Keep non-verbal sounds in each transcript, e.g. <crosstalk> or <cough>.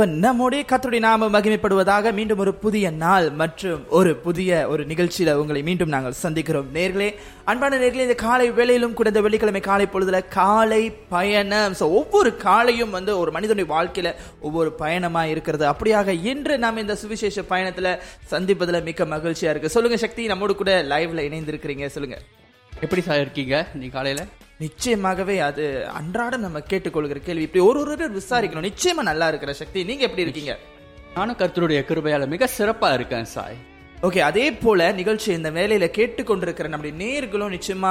இப்ப நம்முடைய கத்துடைய நாம மகிமைப்படுவதாக மீண்டும் ஒரு புதிய நாள் மற்றும் ஒரு புதிய ஒரு நிகழ்ச்சியில உங்களை மீண்டும் நாங்கள் சந்திக்கிறோம். நேர்களே அன்பான நேர்களே இந்த காலை வேளையிலும் கூட இந்த வெள்ளிக்கிழமை காலை பொழுதுல காலை பயணம். ஸோ ஒவ்வொரு காலையும் வந்து ஒரு மனிதனுடைய வாழ்க்கையில ஒவ்வொரு பயணமா இருக்கிறது. அப்படியாக இன்று நாம் இந்த சுவிசேஷ பயணத்துல சந்திப்பதுல மிக்க மகிழ்ச்சியா இருக்கு. சொல்லுங்க சக்தி நம்மோடு கூட லைவ்ல இணைந்திருக்கிறீங்க. சொல்லுங்க. எப்படி சார் இருக்கீங்க? நீ காலையில? நிச்சயமாகவே அது அன்றாடம் நம்ம கேட்டுக்கொள்கிற கேள்வி. இப்படி ஒரு ஒரு விசாரிக்கணும். நிச்சயமா நல்லா இருக்கிற சக்தி. நீங்க எப்படி இருக்கீங்க? நானும் கர்த்தருடைய கிருபையால மிக சிறப்பா இருக்கேன் சாய். ஓகே அதே போல நிகழ்ச்சி இந்த வேலையில கேட்டுக்கொண்டிருக்கிற நம்முடைய நேர்களும் நிச்சயமா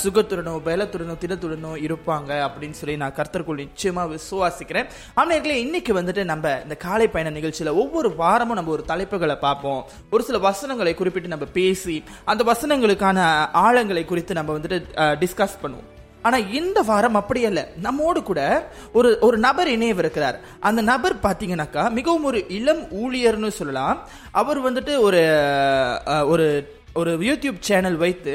சுகத்துடனும் பலத்துடனும் திடத்துடனும் இருப்பாங்க அப்படின்னு சொல்லி நான் கர்த்தருக்குள் நிச்சயமா விசுவாசிக்கிறேன். ஆமையர்களே இன்னைக்கு வந்துட்டு நம்ம இந்த காலை பயண நிகழ்ச்சியில ஒவ்வொரு வாரமும் நம்ம ஒரு தலைப்புகளை பார்ப்போம். ஒரு சில வசனங்களை குறிப்பிட்டு நம்ம பேசி அந்த வசனங்களுக்கான ஆழங்களை குறித்து நம்ம வந்துட்டு டிஸ்கஸ் பண்ணுவோம். ஆனா இந்த வாரம் அப்படி அல்ல. நம்மோடு கூட ஒரு ஒரு நபர் இணையவிருக்கிறார். அந்த நபர் பாத்தீங்கன்னாக்கா மிகவும் ஒரு இளம் ஊழியர்னு சொல்லலாம். அவர் வந்துட்டு ஒரு ஒரு ஒரு யூடியூப் சேனல் வைத்து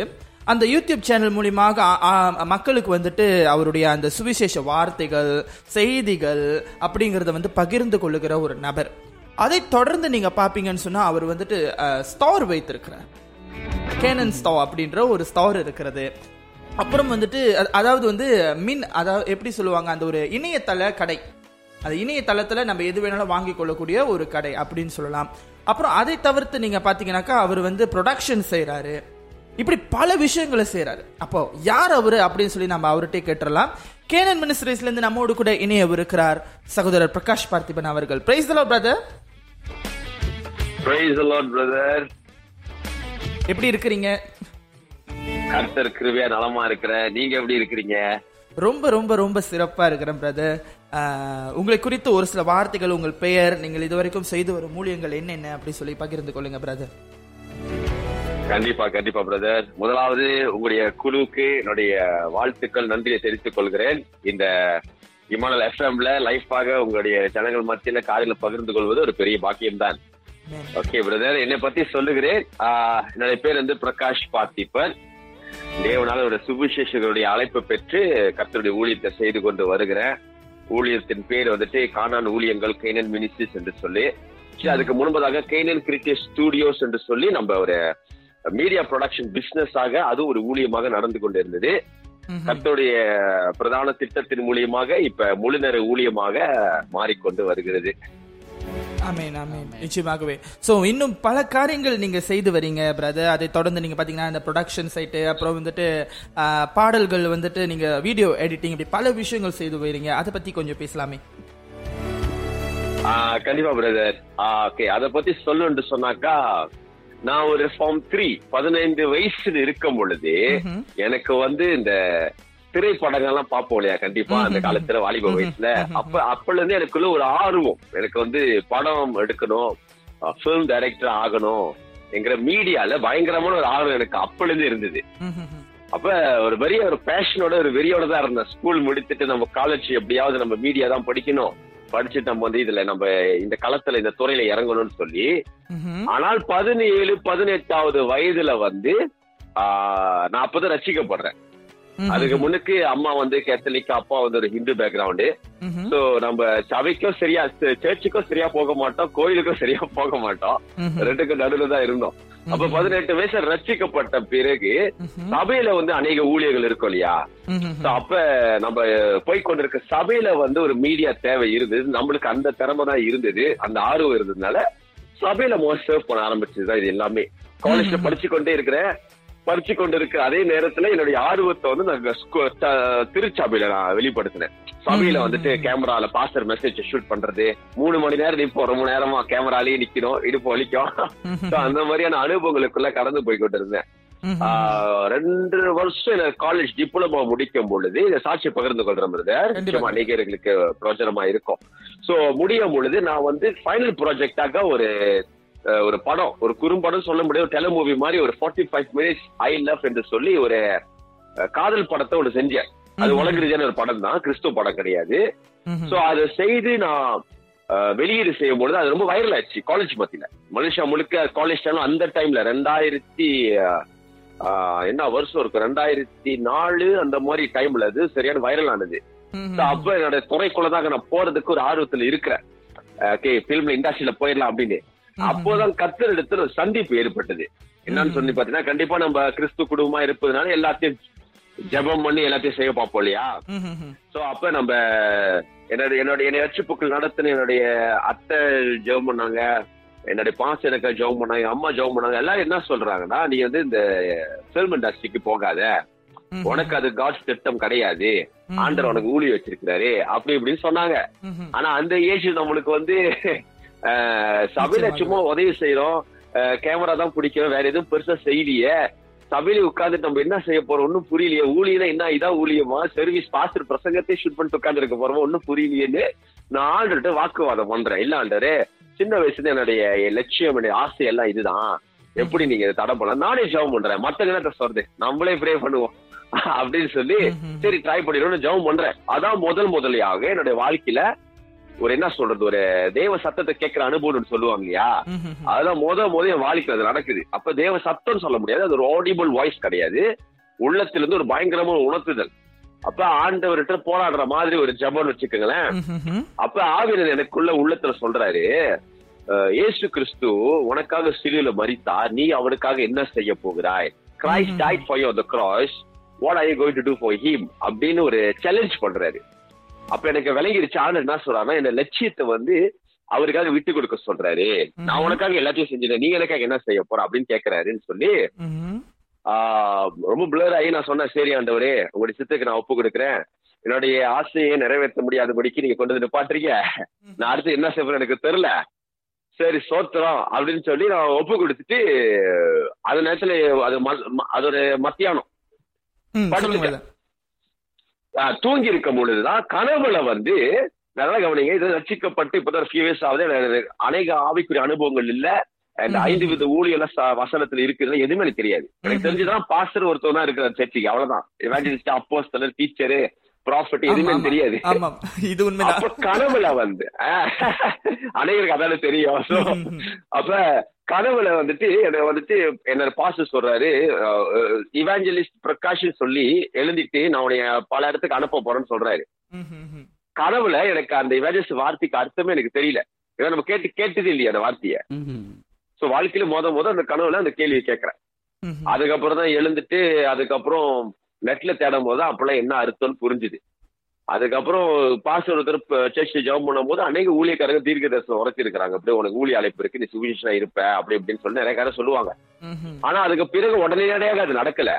அந்த யூடியூப் சேனல் மூலியமாக மக்களுக்கு வந்துட்டு அவருடைய அந்த சுவிசேஷ வார்த்தைகள் செய்திகள் அப்படிங்கறத வந்து பகிர்ந்து கொள்ளுகிற ஒரு நபர். அதை தொடர்ந்து நீங்க பாப்பீங்கன்னு சொன்னா அவர் வந்துட்டு ஸ்டார் வைத்திருக்கிறார். கேனன் ஸ்டவ் அப்படின்ற ஒரு ஸ்டார் இருக்கிறது. அப்புறம் வந்துட்டு அதாவது வந்து மின் அதாவது எப்படி சொல்லுவாங்க அந்த ஒரு இணையதள கடை. அந்த இணையதளத்துல நம்ம எது வேணாலும் வாங்கி கொள்ளக்கூடிய ஒரு கடை அப்படின்னு சொல்லலாம். அப்புறம் அதை தவிர்த்து நீங்க பாத்தீங்கன்னாக்கா அவர் வந்து ப்ரொடக்ஷன் செய்றாரு. இப்படி பல விஷயங்களை செய்றாரு. அப்போ யார் அவரு அப்படின்னு சொல்லி நம்ம அவர்கிட்ட கேட்டுறலாம் கேனன் மினிஸ்ட்ரீஸ்ல இருந்து நம்மோடு கூட இணையவிருக்கிறார் சகோதரர் பிரகாஷ் பார்த்திபன் அவர்கள். பிரைஸ் பிரதர் பிரைஸ் பிரதர் எப்படி இருக்கிறீங்க? கர்த்தர் கிருபையா நலமா இருக்கிற நீங்க எப்படி இருக்கிறீங்க? ரொம்ப ரொம்ப ரொம்ப சிறப்பா இருக்கிறேன் பிரதர் உங்களை குறித்து ஒரு சில வார்த்தைகள் உங்கள் பெயர் நீங்கள் இதுவரைக்கும் செய்து வரும் மூலியங்கள் என்னென்ன அப்படி சொல்லி பகிர்ந்து கொள்ளுங்க பிரதர் கண்டிப்பா கண்டிப்பா பிரதர் முதலாவது உங்களுடைய குழுவுக்கு என்னுடைய வாழ்த்துக்கள் நன்றியை தெரிவித்துக் கொள்கிறேன். இந்த இமானல் எஃப்எம்ல லைஃபாக உங்களுடைய ஜனங்கள் மத்தியில காலையில பகிர்ந்து கொள்வது ஒரு பெரிய பாக்கியம்தான். ஓகே பிரதர் என்னை பத்தி சொல்லுகிறேன். என்னுடைய பேர் வந்து பிரகாஷ் பார்த்திபன் தேவனால ஒரு சுவிசேஷகருடைய அழைப்பு பெற்று கர்த்தருடைய ஊழியத்தை செய்து கொண்டு வருகிறேன். ஊழியத்தின் பேர் வந்துட்டு கானான் ஊழியங்கள் கைனன் மினிஸ்ட்ரிஸ் என்று சொல்லி. அதுக்கு முன்பதாக கைனன் கிரிக்கெட் ஸ்டூடியோஸ் என்று சொல்லி நம்ம ஒரு மீடியா ப்ரொடக்ஷன் பிசினஸ் ஆக அது ஒரு ஊழியமாக நடந்து கொண்டிருந்தது. கர்த்தருடைய பிரதான திட்டத்தின் மூலியமாக இப்ப முழுநேர ஊழியமாக மாறிக்கொண்டு வருகிறது. ஆமேன் ஆமேன் நிச்சயமாகவே. சோ இன்னும் பல காரியங்கள் நீங்க செய்து வரீங்க பிரதர் அதை தொடர்ந்து நீங்க பாத்தீங்கன்னா இந்த ப்ரொடக்ஷன் சைட்டு அப்புறம் வந்துட்டு பாடல்கள் வந்துட்டு நீங்க வீடியோ எடிட்டிங் இப்படி பல விஷயங்கள் செய்து வரீங்க. அதை பத்தி கொஞ்சம் பேசலாமே. ஆஹ் கண்டிப்பா பிரதர் ஓகே அத பத்தி சொல்லணும்னு சொன்னாக்கா நான் ஒரு ஃபார்ம் த்ரீ பதினைந்து வயசுல இருக்கும் பொழுது எனக்கு வந்து இந்த திரைப்படங்கள்லாம் பார்ப்போம் இல்லையா? கண்டிப்பா அந்த காலத்துல வாலிப வயசுல. அப்ப அப்பல இருந்து எனக்குள்ள ஒரு ஆர்வம். எனக்கு வந்து படம் எடுக்கணும் ஃபிலிம் டைரக்டர் ஆகணும் என்கிற மீடியால பயங்கரமான ஒரு ஆர்வம் எனக்கு அப்பல இருந்து இருந்தது. அப்ப ஒரு பெரிய ஒரு பேஷனோட ஒரு வெறியோட தான் இருந்தேன். ஸ்கூல் முடித்துட்டு நம்ம காலேஜ் எப்படியாவது நம்ம மீடியா தான் படிக்கணும். படிச்சுட்டு நம்ம வந்து இதுல நம்ம இந்த களத்துல இந்த துறையில இறங்கணும்னு சொல்லி. ஆனால் பதினேழு பதினெட்டாவது வயதுல வந்து நான் அப்பதான் ரசிக்கப்படுறேன். அதுக்கு முன்னுக்கு அம்மா வந்து கேத்தலிக் அப்பா வந்து ஒரு ஹிந்து பேக்ரவுண்டு. சோ நம்ம சபைக்கும் சரியா சர்ச்சுக்கும் சரியா போக மாட்டோம் கோயிலுக்கும் சரியா போக மாட்டோம். ரெண்டுக்கும் நடுவுல தான் இருந்தோம். அப்ப பதினெட்டு வயசுல ரசிக்கப்பட்ட பிறகு. சபையில வந்து அநேக ஊழியர்கள் இருக்கும் இல்லையா? அப்ப நம்ம போய் கொண்டிருக்க சபையில வந்து ஒரு மீடியா தேவை இருந்தது. நம்மளுக்கு அந்த திறமை தான் இருந்தது. அந்த ஆர்வம் இருந்ததுனால சபையில மோஸ்ட் சர்வ் பண்ண ஆரம்பிச்சதுதான் இது எல்லாமே. காலேஜ்ல படிச்சு கொண்டே இருக்கிறேன். பறிச்சு கொண்டிருக்கிற அதே நேரத்துல என்னுடைய ஆர்வத்தை வந்து நான் திருச்சபையில நான் வெளிப்படுத்தினேன். சபையில வந்துட்டு கேமரால பாஸ்டர் மெசேஜ் ஷூட் பண்றது. மூணு மணி நேரம் நிப்போம் ரொம்ப நேரமா கேமராலயே நிக்கணும் இடுப்பு வலிக்கும். So, அந்த மாதிரியான அனுபவங்களுக்குள்ள கடந்து போய் கொண்டிருந்தேன் ரெண்டு வருஷம் காலேஜ் டிப்ளமோ முடிக்கும் பொழுது இந்த சாட்சி பகிர்ந்து கண்டிப்பா. நிச்சயமா அநேகர்களுக்கு பிரோஜனமா இருக்கும். சோ முடியும் பொழுது நான் வந்து ஃபைனல் ப்ராஜெக்டாக ஒரு ஒரு படம் ஒரு குறும்படம் சொல்ல முடியாது டெல மூவி மாதிரி ஒரு 45 ஃபைவ் மினிட்ஸ் ஐ லவ் என்று சொல்லி ஒரு காதல் படத்தை ஒன்று செஞ்சேன். அது உலக ரீதியான ஒரு படம் தான் கிறிஸ்துவ படம் கிடையாது. சோ அதை செய்து நான் வெளியீடு செய்யும் பொழுது அது ரொம்ப வைரல் ஆச்சு காலேஜ் மத்தியில. மனுஷா முழுக்க காலேஜ் அந்த டைம்ல ரெண்டாயிரத்தி என்ன வருஷம் இருக்கும் ரெண்டாயிரத்தி நாலு அந்த மாதிரி டைம்ல அது சரியான வைரல் ஆனது. அப்ப என்னோட துறைக்குள்ளதாக நான் போறதுக்கு ஒரு ஆர்வத்துல இருக்கிறேன். ஓகே பிலிம்ல இண்டஸ்ட்ரியில போயிடலாம் அப்படின்னு. அப்போதான் கத்தர் இடத்துல ஒரு சந்திப்பு ஏற்பட்டது. என்னன்னு சொல்லி பாத்தீங்கன்னா கண்டிப்பா நம்ம கிறிஸ்து குடும்பமா இருப்பதுனால எல்லாத்தையும் ஜெபம் பண்ணி எல்லாத்தையும் செய்ய பார்ப்போம் இல்லையா? சோ அப்ப நம்ம என்னோட என்னோட என்னை ரட்சிப்புக்கள் நடத்தின என்னுடைய அத்தை ஜெபம் பண்ணாங்க. என்னுடைய பாஸ் எனக்கு ஜெபம் பண்ணாங்க. அம்மா ஜெபம் பண்ணாங்க. எல்லாரும் என்ன சொல்றாங்கன்னா நீ வந்து இந்த பிலிம் இண்டஸ்ட்ரிக்கு போகாத. உனக்கு அது காட்ஸ் திட்டம் கிடையாது. ஆண்டர் உனக்கு ஊழி வச்சிருக்கிறாரு. அப்படி இப்படின்னு சொன்னாங்க. ஆனா அந்த ஏஜ் நம்மளுக்கு வந்து சபையில. சும்மா உதவி செய்யறோம் கேமரா தான் பிடிக்கிறோம் வேற எதுவும் பெருசா செய்யலையே. சபையில உட்கார்ந்து நம்ம என்ன செய்ய போறோம்? ஒன்னும் புரியலையே. ஊழியனா என்ன இதான் ஊழியமா? சர்வீஸ் பாஸ்டர் பிரசங்கத்தை ஷூட் பண்ணிட்டு உட்கார்ந்து இருக்க போறோம்? ஒன்னும் புரியலையேன்னு நான் ஆண்டர்கிட்ட வாக்குவாதம் பண்றேன். இல்ல ஆண்டரு சின்ன வயசுல என்னுடைய லட்சியம் என்னுடைய ஆசை எல்லாம் இதுதான். எப்படி நீங்க இதை தடை பண்ணலாம்? நானே ஜெபம் பண்றேன். மத்தவங்க என்ன சொல்றது நம்மளே ப்ரே பண்ணுவோம். அப்படின்னு சொல்லி சரி ட்ரை பண்ணிடுவோம் ஜெபம் பண்றேன். அதான் முதல் முதலியாக என்னுடைய வாழ்க்கையில ஒரு என்ன சொல்றது ஒரு தேவ சத்தத்தை கேட்கிற அனுபவம்னு சொல்லுவாங்க இல்லையா? அதுதான் முத முத என் வாழ்க்கையில அது நடக்குது. அப்ப தேவ சத்தம் சொல்ல முடியாது அது ஒரு ஆடிபிள் வாய்ஸ் கிடையாது. உள்ளத்திலிருந்து ஒரு பயங்கரமான உணர்த்துதல். அப்ப ஆண்டவர்கிட்ட போராடுற மாதிரி ஒரு ஜபம்னு வச்சுக்கோங்களேன். அப்ப ஆவியர் எனக்குள்ள உள்ளத்துல சொல்றாரு இயேசு கிறிஸ்து உனக்காக சிலுவையில மரித்தார். நீ அவனுக்காக என்ன செய்ய போகிறாய்? Christ died for you on the cross. What are you going to do for him? அப்படின்னு ஒரு சேலஞ்ச் பண்றாரு. அப்ப எனக்கு விளங்கிடுச்சு. ஆண்டு என்ன சொல்றாருன்னா இந்த லட்சியத்தை வந்து அவருக்காக விட்டு கொடுக்க சொல்றாரு. நான் உனக்காக எல்லாத்தையும் செஞ்சுட்டேன் நீ எனக்காக என்ன செய்ய போற அப்படின்னு கேக்குறாருன்னு சொல்லி ரொம்ப பிளர் ஆகி நான் சொன்னேன் சரி ஆண்டவரே உங்களுடைய சித்துக்கு நான் ஒப்பு கொடுக்குறேன். என்னுடைய ஆசையை நிறைவேற்ற முடியாதபடிக்கு நீங்க கொண்டு வந்து நிப்பாட்டுறீங்க. நான் அடுத்து என்ன செய்வேன் எனக்கு தெரியல. சரி சோத்திரம் அப்படின்னு சொல்லி நான் ஒப்பு கொடுத்துட்டு அது நேரத்துல அது அதோட மத்தியானம் ஆஹ் தூங்கி இருக்கும் பொழுதுதான் கனவுல வந்து நல்லா கவனிங்க இது ரட்சிக்கப்பட்டு இப்பதான் ஃபியூ இயர்ஸ் ஆகுது அநேக ஆவிக்குரிய அனுபவங்கள் இல்ல. அந்த ஐந்து வித ஊழியெல்லாம் வசனத்துல இருக்குதுன்னு எதுவுமே எனக்கு தெரியாது. எனக்கு தெரிஞ்சுதான் பாஸ்டர் ஒருத்தர் தான் இருக்கிறார் சர்ச்சுக்கு அவ்வளவுதான். எவாஞ்சலிஸ்ட் அப்போஸ்தலர் டீச்சரு ப்ராஃபிட் எதுவுமே தெரியாது. இது உண்மைதான். அப்ப கனவுல வந்து ஆஹ், அநேகருக்கு அதான தெரியும். அப்ப கனவுல வந்துட்டு என்ன வந்துட்டு என்ன பாஸ்டர் சொல்றாரு இவாஞ்சலிஸ்ட் பிரகாஷ் சொல்லி எழுதிட்டு நான் உடைய பல இடத்துக்கு அனுப்ப போறேன்னு சொல்றாரு. கனவுல எனக்கு அந்த இவாஞ்சலிஸ்ட் வார்த்தைக்கு அர்த்தமே எனக்கு தெரியல. ஏன்னா நம்ம கேட்டு கேட்டது இல்லையா அந்த வார்த்தைய. சோ வாழ்க்கையில முத முத அந்த கனவுல அந்த கேள்வியை கேட்கறேன். அதுக்கப்புறம் தான் எழுந்துட்டு அதுக்கப்புறம் நெட்ல தேடும் போது அப்பெல்லாம் என்ன அர்த்தம்னு புரிஞ்சுது. அதுக்கப்புறம் பாஸ் ஒருத்தர் சர்ச் ஜெபம் பண்ணும்போது அநேக ஊழியக்காரங்க தீர்க்க தரிசனம் உரைச்சிருக்காங்க அப்படியே உனக்கு ஊழிய அழைப்பு இருக்கு நீ சுவிசேஷனா இருப்ப அப்படி இப்படின்னு சொல்லி நிறைய காரம் சொல்லுவாங்க. ஆனா அதுக்கு பிறகு உடனடியாக அது நடக்கல.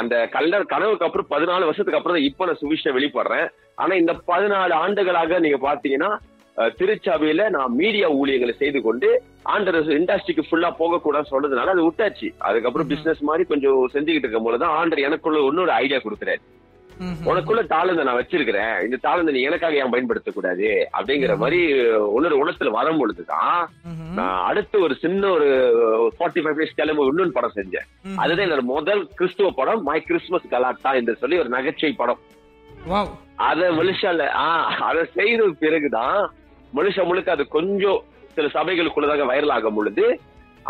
அந்த கல்ல கனவுக்கு அப்புறம் பதினாலு வருஷத்துக்கு அப்புறம் இப்ப நான் சுவிசேஷம் வெளிப்படுறேன். ஆனா இந்த பதினாலு ஆண்டுகளாக நீங்க பாத்தீங்கன்னா திருச்சபையில நான் மீடியா ஊழியங்களை செய்து கொண்டு ஆண்டர் இண்டஸ்ட்ரிக்கு ஃபுல்லா போகக்கூடாதுன்னு சொன்னதுனால அது விட்டாச்சு. அதுக்கப்புறம் பிசினஸ் மாதிரி கொஞ்சம் செஞ்சுக்கிட்டு இருக்கும் போதுதான் ஆண்டர் எனக்குள்ள இன்னொரு ஐடியா கொடுக்குறாரு. உனக்குள்ள தாளந்த நான் வச்சிருக்கிறேன். இந்த தாளந்த நீ எனக்காக ஏன் பயன்படுத்த கூடாது அப்படிங்கிற மாதிரி உணர்வு உணத்துல வரும் பொழுதுதான் நான் அடுத்து ஒரு சின்ன ஒரு ஃபார்ட்டி ஃபைவ் டேஸ் கிளம்பி இன்னொரு படம் செஞ்சேன். அதுதான் என்னோட முதல் கிறிஸ்துவ படம் மை கிறிஸ்துமஸ் கலாட்டா என்று சொல்லி ஒரு நகைச்சுவை படம். அத மனுஷால ஆஹ் அதை செய்த பிறகுதான் மனுஷன் முழுக்க அது கொஞ்சம் சில சபைகளுக்குள்ளதாக வைரல் ஆகும் பொழுது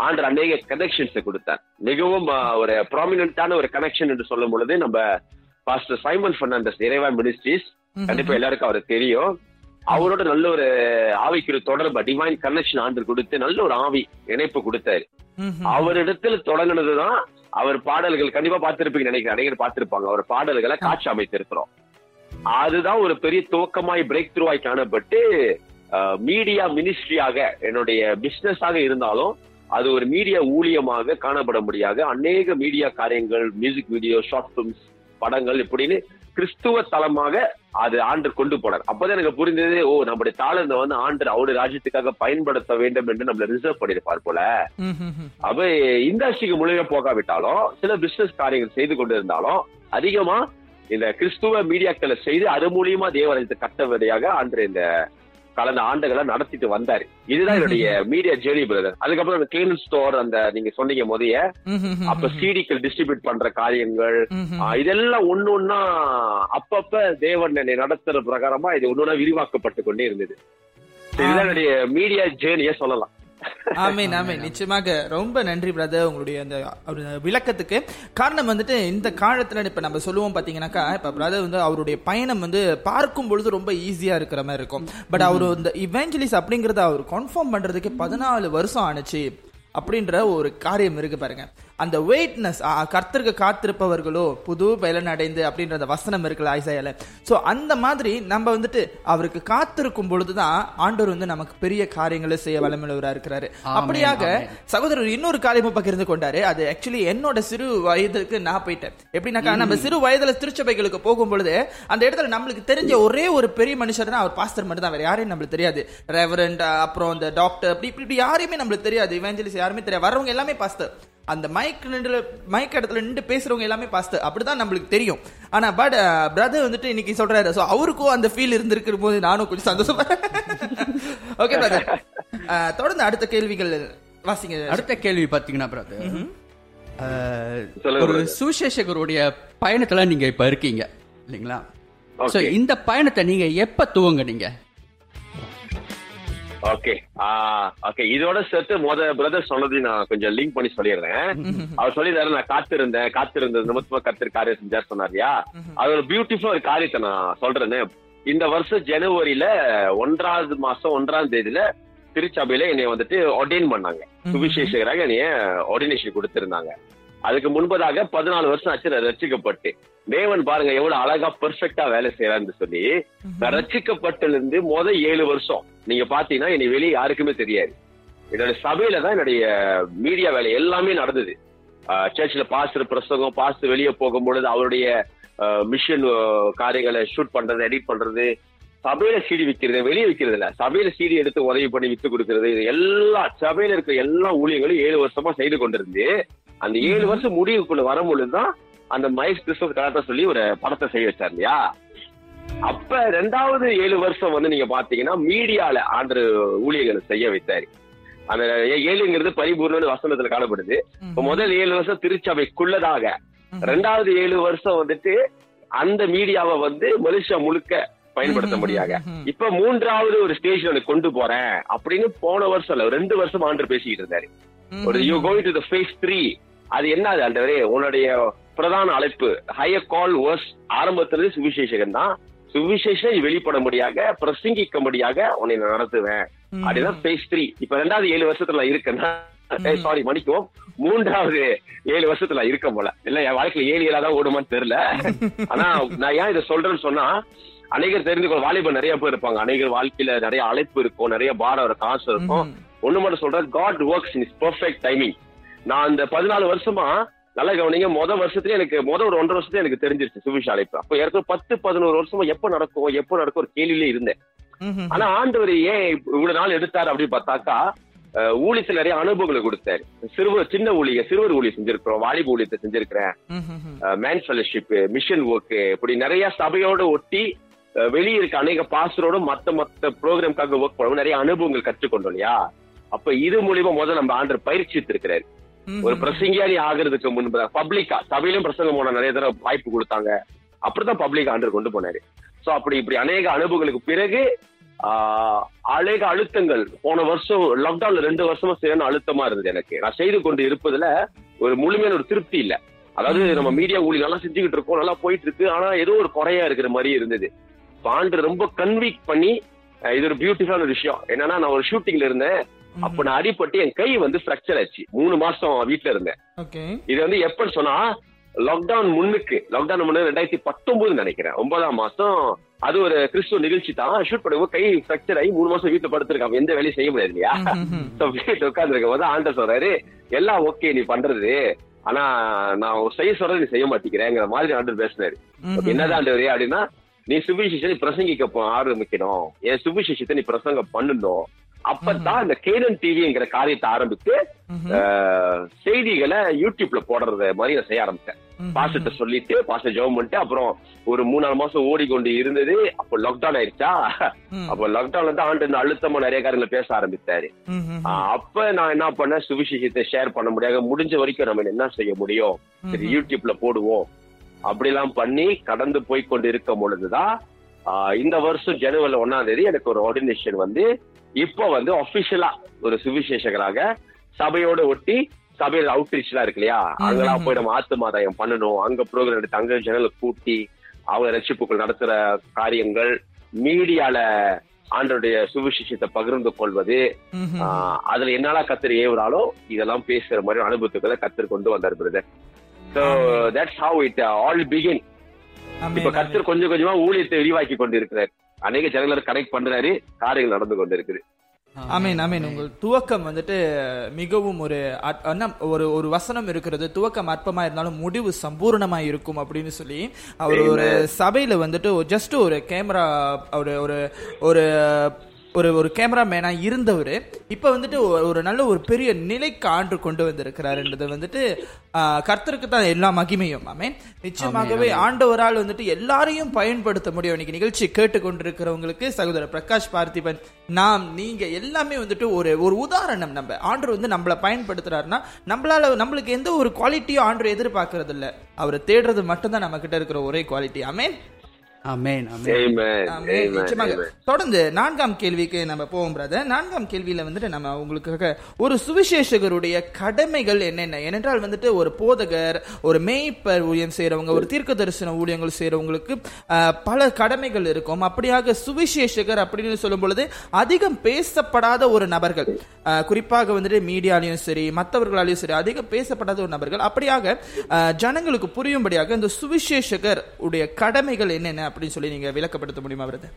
ஆண்டர் அநேக கனெக்ஷன்ஸ் கொடுத்தார். மிகவும் ஒரு ப்ராமினன்டான ஒரு கனெக்ஷன் என்று சொல்லும் பொழுது நம்ம பாஸ்டர் சைமன் பெர்னாண்டஸ் இறைவா மினிஸ்ட்ரிஸ் கண்டிப்பா எல்லாருக்கும் அவருக்கு தெரியும். அவரோட நல்ல ஒரு ஆவிக்குரிய தொடர்பு டிவைன் கனெக்ஷன் ஆண்டர் கொடுத்து நல்ல ஒரு ஆவி இணைப்பு கொடுத்தாரு. அவரிடத்துல தொடங்கினதுதான் அவர் பாடல்கள் கண்டிப்பா பார்த்திருப்பீங்க நினைக்கிறேன். அநேகர் பார்த்திருப்பாங்க. அவர் பாடல்களை காட்சி அமைத்திருக்கிறோம். அதுதான் ஒரு பெரிய துவக்கமாய் பிரேக் த்ரூவாய் காணப்பட்டு மீடியா மினிஸ்ட்ரியாக என்னுடைய பிசினஸ் ஆக இருந்தாலும் அது ஒரு மீடியா ஊழியமாக காணப்பட முடியாது அநேக மீடியா காரியங்கள் மியூசிக் வீடியோ ஷார்ட் பிலிம்ஸ் படங்கள் இப்படின்னு கிறிஸ்துவ தலமாக அது ஆண்டு கொண்டு போனார். அப்பதான் எனக்கு புரிந்தது ஓ நம்முடைய தாளந்த வந்து ஆண்டு அவருடைய ராஜ்யத்துக்காக பயன்படுத்த வேண்டும் என்று நம்மள ரிசர்வ் பண்ணிருப்பார் போல. அப்ப இண்டஸ்ட்ரிக்கு முழுக போகாவிட்டாலும் சில பிசினஸ் காரியங்கள் செய்து கொண்டு இருந்தாலும் அதிகமா இந்த கிறிஸ்துவ மீடியாக்களை செய்து அது மூலியமா தேவாலயத்தை கட்டவதையாக அன்று இந்த கலந்த ஆண்டுகளை நடத்திட்டு வந்தாரு. இதுதான் என்னுடைய மீடியா ஜேர்னி பிரதர் அதுக்கப்புறம் அந்த கிளீன் ஸ்டோர் அந்த நீங்க சொன்னீங்க முதைய அப்ப சிடிக்கள் டிஸ்ட்ரிபியூட் பண்ற காரியங்கள் இதெல்லாம் ஒண்ணு ஒண்ணா அப்பப்ப தேவன் என்னை நடத்துற பிரகாரமா இது ஒண்ணா விரிவாக்கப்பட்டு கொண்டே இருந்தது. இதுதான் என்னுடைய மீடியா ஜேர்னியே சொல்லலாம். ஆமீன் ஆமீன். நிச்சயமாக ரொம்ப நன்றி பிரதர் உங்களுடைய அந்த விளக்கத்துக்கு. காரணம் வந்துட்டு இந்த காலத்துல இப்ப நம்ம சொல்லுவோம் பாத்தீங்கன்னாக்கா இப்ப பிரதர் வந்து அவருடைய பயணம் வந்து பார்க்கும் பொழுது ரொம்ப ஈஸியா இருக்கிற மாதிரி இருக்கும். பட் அவர் இந்த இவெஞ்சலிஸ் அப்படிங்கறத அவர் கன்ஃபார்ம் பண்றதுக்கு பதினாலு வருஷம் ஆனுச்சு அப்படின்ற ஒரு காரியம் இருக்கு பாருங்க. அந்த வெயிட்னஸ் கர்த்தருக்கு காத்திருப்பவர்களோ புது பலன் அடைந்து அப்படின்ற வசனம் இருக்குல்ல ஐசாயால. சோ அந்த மாதிரி நம்ம வந்துட்டு அவருக்கு காத்திருக்கும் பொழுதுதான் ஆண்டவர் வந்து நமக்கு பெரிய காரியங்களை செய்ய வல்லமையுள்ளவரா இருக்கிறாரு. அப்படியாக. சகோதரர் இன்னொரு காரியமும் பகிர்ந்து கொண்டாரு. அது ஆக்சுவலி என்னோட சிறு வயதுக்கு நான் போயிட்டேன். எப்படின்னாக்கா நம்ம சிறு வயதுல திருச்சபைகளுக்கு போகும் பொழுது அந்த இடத்துல நம்மளுக்கு தெரிஞ்ச ஒரே ஒரு பெரிய மனுஷர் தான் அவர் பாஸ்டர் மட்டும் தான் வேற யாரையும் நம்மளுக்கு தெரியாது. ரெவரண்ட் அப்புறம் இந்த டாக்டர் அப்படி இப்படி இப்படி யாரையுமே நம்மளுக்கு தெரியாது. இவெஞ்சலிஸ் யாருமே தெரியாது. வரவங்க எல்லாமே பாஸ்டர் அந்த மைக் நின்று மைக் இடத்துல நின்று பேசுறவங்க எல்லாமே பாஸ்டர் அப்படிதான் நம்மளுக்கு தெரியும். ஆனா பட் பிரதர் வந்துட்டு இன்னைக்கு சொல்றாரு. சோ அவருக்கும் அந்த ஃபீல் இருந்திருக்கிற போது நானும் கொஞ்சம் சந்தோஷமா <laughs> ஓகே பிரதர் <laughs> தொடர்ந்து அடுத்த கேள்விகள் வாசிங்க. அடுத்த கேள்வி பாத்தீங்கன்னா பிரதர் சொல்லுங்க ஒரு brother. சுசேஷகருடைய பயணத்துல நீங்க இப்ப இருக்கீங்க இல்லைங்களா? இந்த பயணத்தை நீங்க எப்ப துவங்குனீங்க? ஓகே ஓகே இதோட சேர்த்து மொத பிரதர் சொன்னதையும் நான் கொஞ்சம் லிங்க் பண்ணி சொல்லிடுறேன். அவர் சொல்லிடுறாரு நான் காத்திருந்தேன். காத்திருந்தது நிமித்தமா கத்திர காரியம் செஞ்சார் சொன்னாரியா அது ஒரு பியூட்டிஃபுல் ஒரு காரியத்தை நான் சொல்றேன்னு இந்த வருஷம் ஜனவரியில ஒன்றாவது மாசம் ஒன்றாம் தேதியில திருச்சபையில என்னைய வந்துட்டு ஒர்டெயின் பண்ணாங்க. சுவிசேஷகராக என்னைய ஆர்டினேஷன் கொடுத்திருந்தாங்க. அதுக்கு முன்பதாக பதினாலு வருஷம் ஆச்சு நான் ரட்சிக்கப்பட்டு தேவன் பாருங்க எவ்வளவு அழகா பெர்ஃபெக்டா வேலை செய்யறான்னு சொல்லி. நான் ரட்சிக்கப்பட்டதுல இருந்து முத ஏழு வருஷம். நீங்க பாத்தீங்கன்னா என்னை வெளியே யாருக்குமே தெரியாது. என்னோட சபையில தான் என்னுடைய மீடியா வேலை எல்லாமே நடந்தது. சர்ச்சில் பாஸ்டர் பிரசங்கம் பாஸ்டர் வெளியே போகும்பொழுது அவருடைய மிஷன் காரியங்களை ஷூட் பண்றது எடிட் பண்றது சபையில சீடி விக்கிறது வெளியே விக்கிறது இல்ல. சபையில சீடி எடுத்து உதவி பண்ணி வித்து கொடுக்கறது இது எல்லா சபையில இருக்கிற எல்லா ஊழியங்களும் ஏழு வருஷமா செய்து கொண்டிருந்து அந்த ஏழு வருஷம் முடிவுக்குள்ள வரும் பொழுதுதான் அந்த மைஸ் கிறிஸ்துவ கலாட்ட சொல்லி ஒரு படத்தை செய்ய வச்சார் இல்லையா? அப்ப ரெண்டாவது ஏழு வருஷம் வந்து நீங்க பாத்தீங்கன்னா மீடியால ஆண்டு ஊழியர்களை செய்ய வைத்தாரு. அந்த ஏழுங்கிறது பரிபூர்ண வசனத்துல காணப்படுது. இப்ப முதல் ஏழு வருஷம் திருச்சபைக்குள்ளதாக. ரெண்டாவது ஏழு வருஷம் வந்துட்டு அந்த மீடியாவை வந்து மனுஷன் முழுக்க பயன்படுத்த முடியாத இப்ப மூன்றாவது ஒரு ஸ்டேஜ் கொண்டு போறேன் அப்படின்னு போன வருஷம் இல்ல ரெண்டு வருஷம் ஆண்டு பேசிக்கிட்டு இருந்தாரு. ஒரு you going to the phase three அது என்ன அது ஆண்டவரே? உன்னுடைய பிரதான அழைப்பு ஹையர் கால் வர்ஸ் ஆரம்பத்துல சுவிசேஷகன் தான். சுவிசேஷம் வெளிப்பட முடியாக பிரசங்கிக்க முடியாக உன்னை நான் நடத்துவேன். அப்படிதான் ஃபேஸ் த்ரீ இப்ப ரெண்டாவது ஏழு வருஷத்துல இருக்கேன்னா சாரி மன்னிக்குவோம். மூன்றாவது ஏழு வருஷத்துல இருக்க போல. இல்ல என் வாழ்க்கையில ஏழு ஏழா தான் ஓடுமான்னு தெரியல. <laughs> ஆனா நான் ஏன் இதை சொல்றேன்னு சொன்னா அநேகர் தெரிந்து கொள்ள வாலிபர் நிறைய பேர் இருப்பாங்க. அநேகர் வாழ்க்கையில நிறைய அழைப்பு இருக்கும் நிறைய பாரம் காசு இருக்கும். ஒண்ணு மட்டும் சொல்றேன் God works in is perfect timing நான் அந்த பதினாலு வருஷமா நல்லா கவனிங்க முத வருஷத்துல எனக்கு முத ஒரு ஒன்றரை வருஷத்துல எனக்கு தெரிஞ்சிருச்சு சுவிஷ அழைப்பு அப்ப ஏற்கனவே பத்து பதினோரு வருஷமா எப்ப நடக்கும் எப்ப நடக்கும் ஒரு கேள்வியிலே இருந்தேன். ஆனா ஆண்டவர் ஏன் இவ்வளவு நாள் எடுத்தாரு அப்படின்னு பார்த்தாக்கா ஊழியத்துல நிறைய அனுபவங்களை கொடுத்தாரு. சிறுவர் சின்ன ஊழிய சிறுவர் ஊழியம் செஞ்சிருக்கிறோம் வாலிப ஊழியத்தை செஞ்சிருக்கிறேன். மேன் ஃபெலோஷிப் மிஷன் ஒர்க் இப்படி நிறைய சபையோட ஒட்டி வெளியே இருக்க அநேக பாஸ்டரோட மத்த மத்த ப்ரோக்ராம்காக ஒர்க் பண்ணுவோம் நிறைய அனுபவங்கள் கற்றுக்கொண்டோம் இல்லையா? அப்ப இது மூலியமா முதல்ல நம்ம ஆண்டர் பயிற்சித்து இருக்கிறாரு ஒரு பிரசங்கியாரி ஆகிறதுக்கு முன்பு பப்ளிக்கா சபையிலும் பிரசங்கம் போன நிறைய தடவை வாய்ப்பு கொடுத்தாங்க. அப்படிதான் பப்ளிக் ஆண்டர் கொண்டு போனாரு. சோ அப்படி இப்படி அநேக அனுபவங்களுக்கு பிறகு அநேக அழுத்தங்கள். போன வருஷம் லாக்டவுன்ல ரெண்டு வருஷமா சரியான அழுத்தமா இருந்தது எனக்கு. நான் செய்து கொண்டு இருப்பதுல ஒரு முழுமையான ஒரு திருப்தி இல்ல. அதாவது நம்ம மீடியா ஊழி நல்லா செஞ்சுக்கிட்டு இருக்கோம் நல்லா போயிட்டு இருக்கு. ஆனா ஏதோ ஒரு குறையா இருக்கிற மாதிரி இருந்தது. இப்ப ஆண்டு ரொம்ப கன்வீக் பண்ணி இது ஒரு பியூட்டிஃபுல்லான ஒரு விஷயம். என்னன்னா நான் ஒரு ஷூட்டிங்ல இருந்தேன். அப்ப நான் அடிபட்டு என் கை வந்து ஃப்ராக்சர் ஆச்சு. மூணு மாசம் வீட்ல இருந்தேன். இது வந்து எப்பன்னு சொன்னா லாக்டவுன் முன்னுக்கு லாக்டவுன் முன்னு ரெண்டாயிரத்தி பத்தொன்பது நினைக்கிறேன். ஒன்பதாம் மாசம் அது ஒரு கிறிஸ்துவ நிகழ்ச்சி தான். ஷூட் பண்ணும்போது கை ஃபிராக்சர் ஆகி மூணு மாசம் வீட்டுல படுத்திருக்கான். எந்த வேலையும் செய்ய முடியாது இல்லையா? <laughs> வீட்டுல உட்கார்ந்து போது ஆண்டர் சொல்றாரு எல்லாம் ஓகே நீ பண்றது. ஆனா நான் செய்ய சொல்றது நீ செய்ய மாட்டேங்கிறேங்கிற மாதிரி ஆண்டர் பேசினாரு. என்னதான் ஆண்டவரே அப்படின்னா நீ சுவிசேஷத்தை நீ பிரசங்கிக்க ஆரம்பிக்கணும். என் சுவிசேஷத்தை நீ பிரசங்கம் பண்ணணும் அப்பதான் இந்த கேனன் டிவிங்கிற காரியத்தை ஆரம்பித்து செய்திகளை யூடியூப்ல போடுறத மாதிரி நான் செய்ய ஆரம்பிச்சேன் பாஸ்டர்ட்ட சொல்லிட்டு பாஸ்டர் ஜெபம் பண்ணிட்டு அப்புறம் ஒரு மூணு நாலு மாசம் ஓடிக்கொண்டு இருந்தது. அப்போ லாக்டவுன் ஆயிடுச்சா? அப்போ லாக்டவுன்ல இருந்து ஆண்டு இந்த அழுத்தமா நிறைய காரியங்களை பேச ஆரம்பித்தாரு. அப்ப நான் என்ன பண்ணேன்? சுவிசேஷத்தை ஷேர் பண்ண முடியாது. முடிஞ்ச வரைக்கும் நம்ம என்ன செய்ய முடியும்? சரி யூடியூப்ல போடுவோம். அப்படிலாம் பண்ணி கடந்து போய் கொண்டு இருக்கும் பொழுதுதான் இந்த வருஷம் ஜனவரி ஒன்னாம் தேதி எனக்கு ஒரு ஆர்டினேஷன் வந்து இப்போ வந்து அபிஷியலா ஒரு சுவிசேஷகராக சபையோட ஒட்டி சபையோட அவுட்ரீச் எல்லாம் இருக்கு இல்லையா? அங்கெல்லாம் போய் நம்ம ஆத்துமாதாயம் பண்ணணும். அங்க ப்ரோக்ராம் எடுத்து அங்க ஜனங்களை கூட்டி அவங்க ரட்சிப்புகள் நடத்துற காரியங்கள் மீடியால ஆண்டருடைய சுவிசேஷத்தை பகிர்ந்து கொள்வது அதுல என்னால கத்தர் ஏவுறாலோ இதெல்லாம் பேசுற மாதிரி அனுபவத்துக்களை கத்தர் கொண்டு வந்தார் brother so that's how it all begin இப்ப கத்தர் கொஞ்சம் கொஞ்சமா ஊழியத்தை விரிவாக்கி கொண்டு இருக்கிறார் அநேக ஜனங்களை கனெக்ட் பண்றாரு காரியங்கள் நடந்து கொண்டு இருக்குது அமீன் அமீன் உங்கள் துவக்கம் வந்துட்டு மிகவும் ஒரு ஒரு ஒரு வசனம் இருக்கிறது. துவக்கம் அற்பமா இருந்தாலும் முடிவு சம்பூர்ணமா இருக்கும் அப்படின்னு சொல்லி அவர் ஒரு சபையில வந்துட்டு ஜஸ்ட் ஒரு கேமரா ஒரு ஒரு ஒரு ஒரு ஒரு கேமராமேனா இருந்தவர் இப்ப வந்துட்டு ஒரு- நல்ல ஒரு பெரிய நிலைக்கு ஆண்டு கொண்டு வந்திருக்கிறாருன்றது வந்துட்டு கர்த்தருக்கு தான் எல்லா மகிமையும். ஆமென். நிச்சயமாகவே ஆண்டவரால் வந்துட்டு எல்லாரையும் பயன்படுத்த முடியும். இன்னைக்கு நிகழ்ச்சி கேட்டுக்கொண்டிருக்கிறவங்களுக்கு சகோதரர் பிரகாஷ் பார்த்திபன் நாம் நீங்க எல்லாமே வந்துட்டு ஒரு ஒரு உதாரணம் நம்ம. ஆண்டவர் வந்து நம்மளை பயன்படுத்துறாருன்னா நம்மளால நம்மளுக்கு எந்த ஒரு குவாலிட்டியும் ஆண்டவர் எதிர்பார்க்கறது இல்ல அவரை தேடுறது மட்டும்தான் நம்ம கிட்ட இருக்கிற ஒரே குவாலிட்டி ஆமென். தொடர்ந்து நான்காம் கேள்விக்கு நம்ம போவோம் பிரதர் நான்காம் கேள்வியில வந்துட்டு நம்ம உங்களுக்காக ஒரு சுவிசேஷகருடைய கடமைகள் என்னென்ன? ஏனென்றால் வந்துட்டு ஒரு போதகர் ஒரு மேய்ப்பர் ஊழியம் செய்யறவங்க ஒரு தீர்க்க தரிசன ஊழியங்கள் செய்யறவங்களுக்கு பல கடமைகள் இருக்கும். அப்படியாக சுவிசேஷகர் அப்படின்னு சொல்லும் பொழுது அதிகம் பேசப்படாத ஒரு நபர்கள் குறிப்பாக வந்துட்டு மீடியாலையும் சரி மற்றவர்களாலையும் சரி அதிகம் பேசப்படாத ஒரு நபர்கள். அப்படியாக ஜனங்களுக்கு புரியும்படியாக இந்த சுவிசேஷகர் உடைய கடமைகள் என்னென்ன? அப்படின்னு சொல்லி நீங்க விளக்கப்படுத்த முடியுமா பிரதர்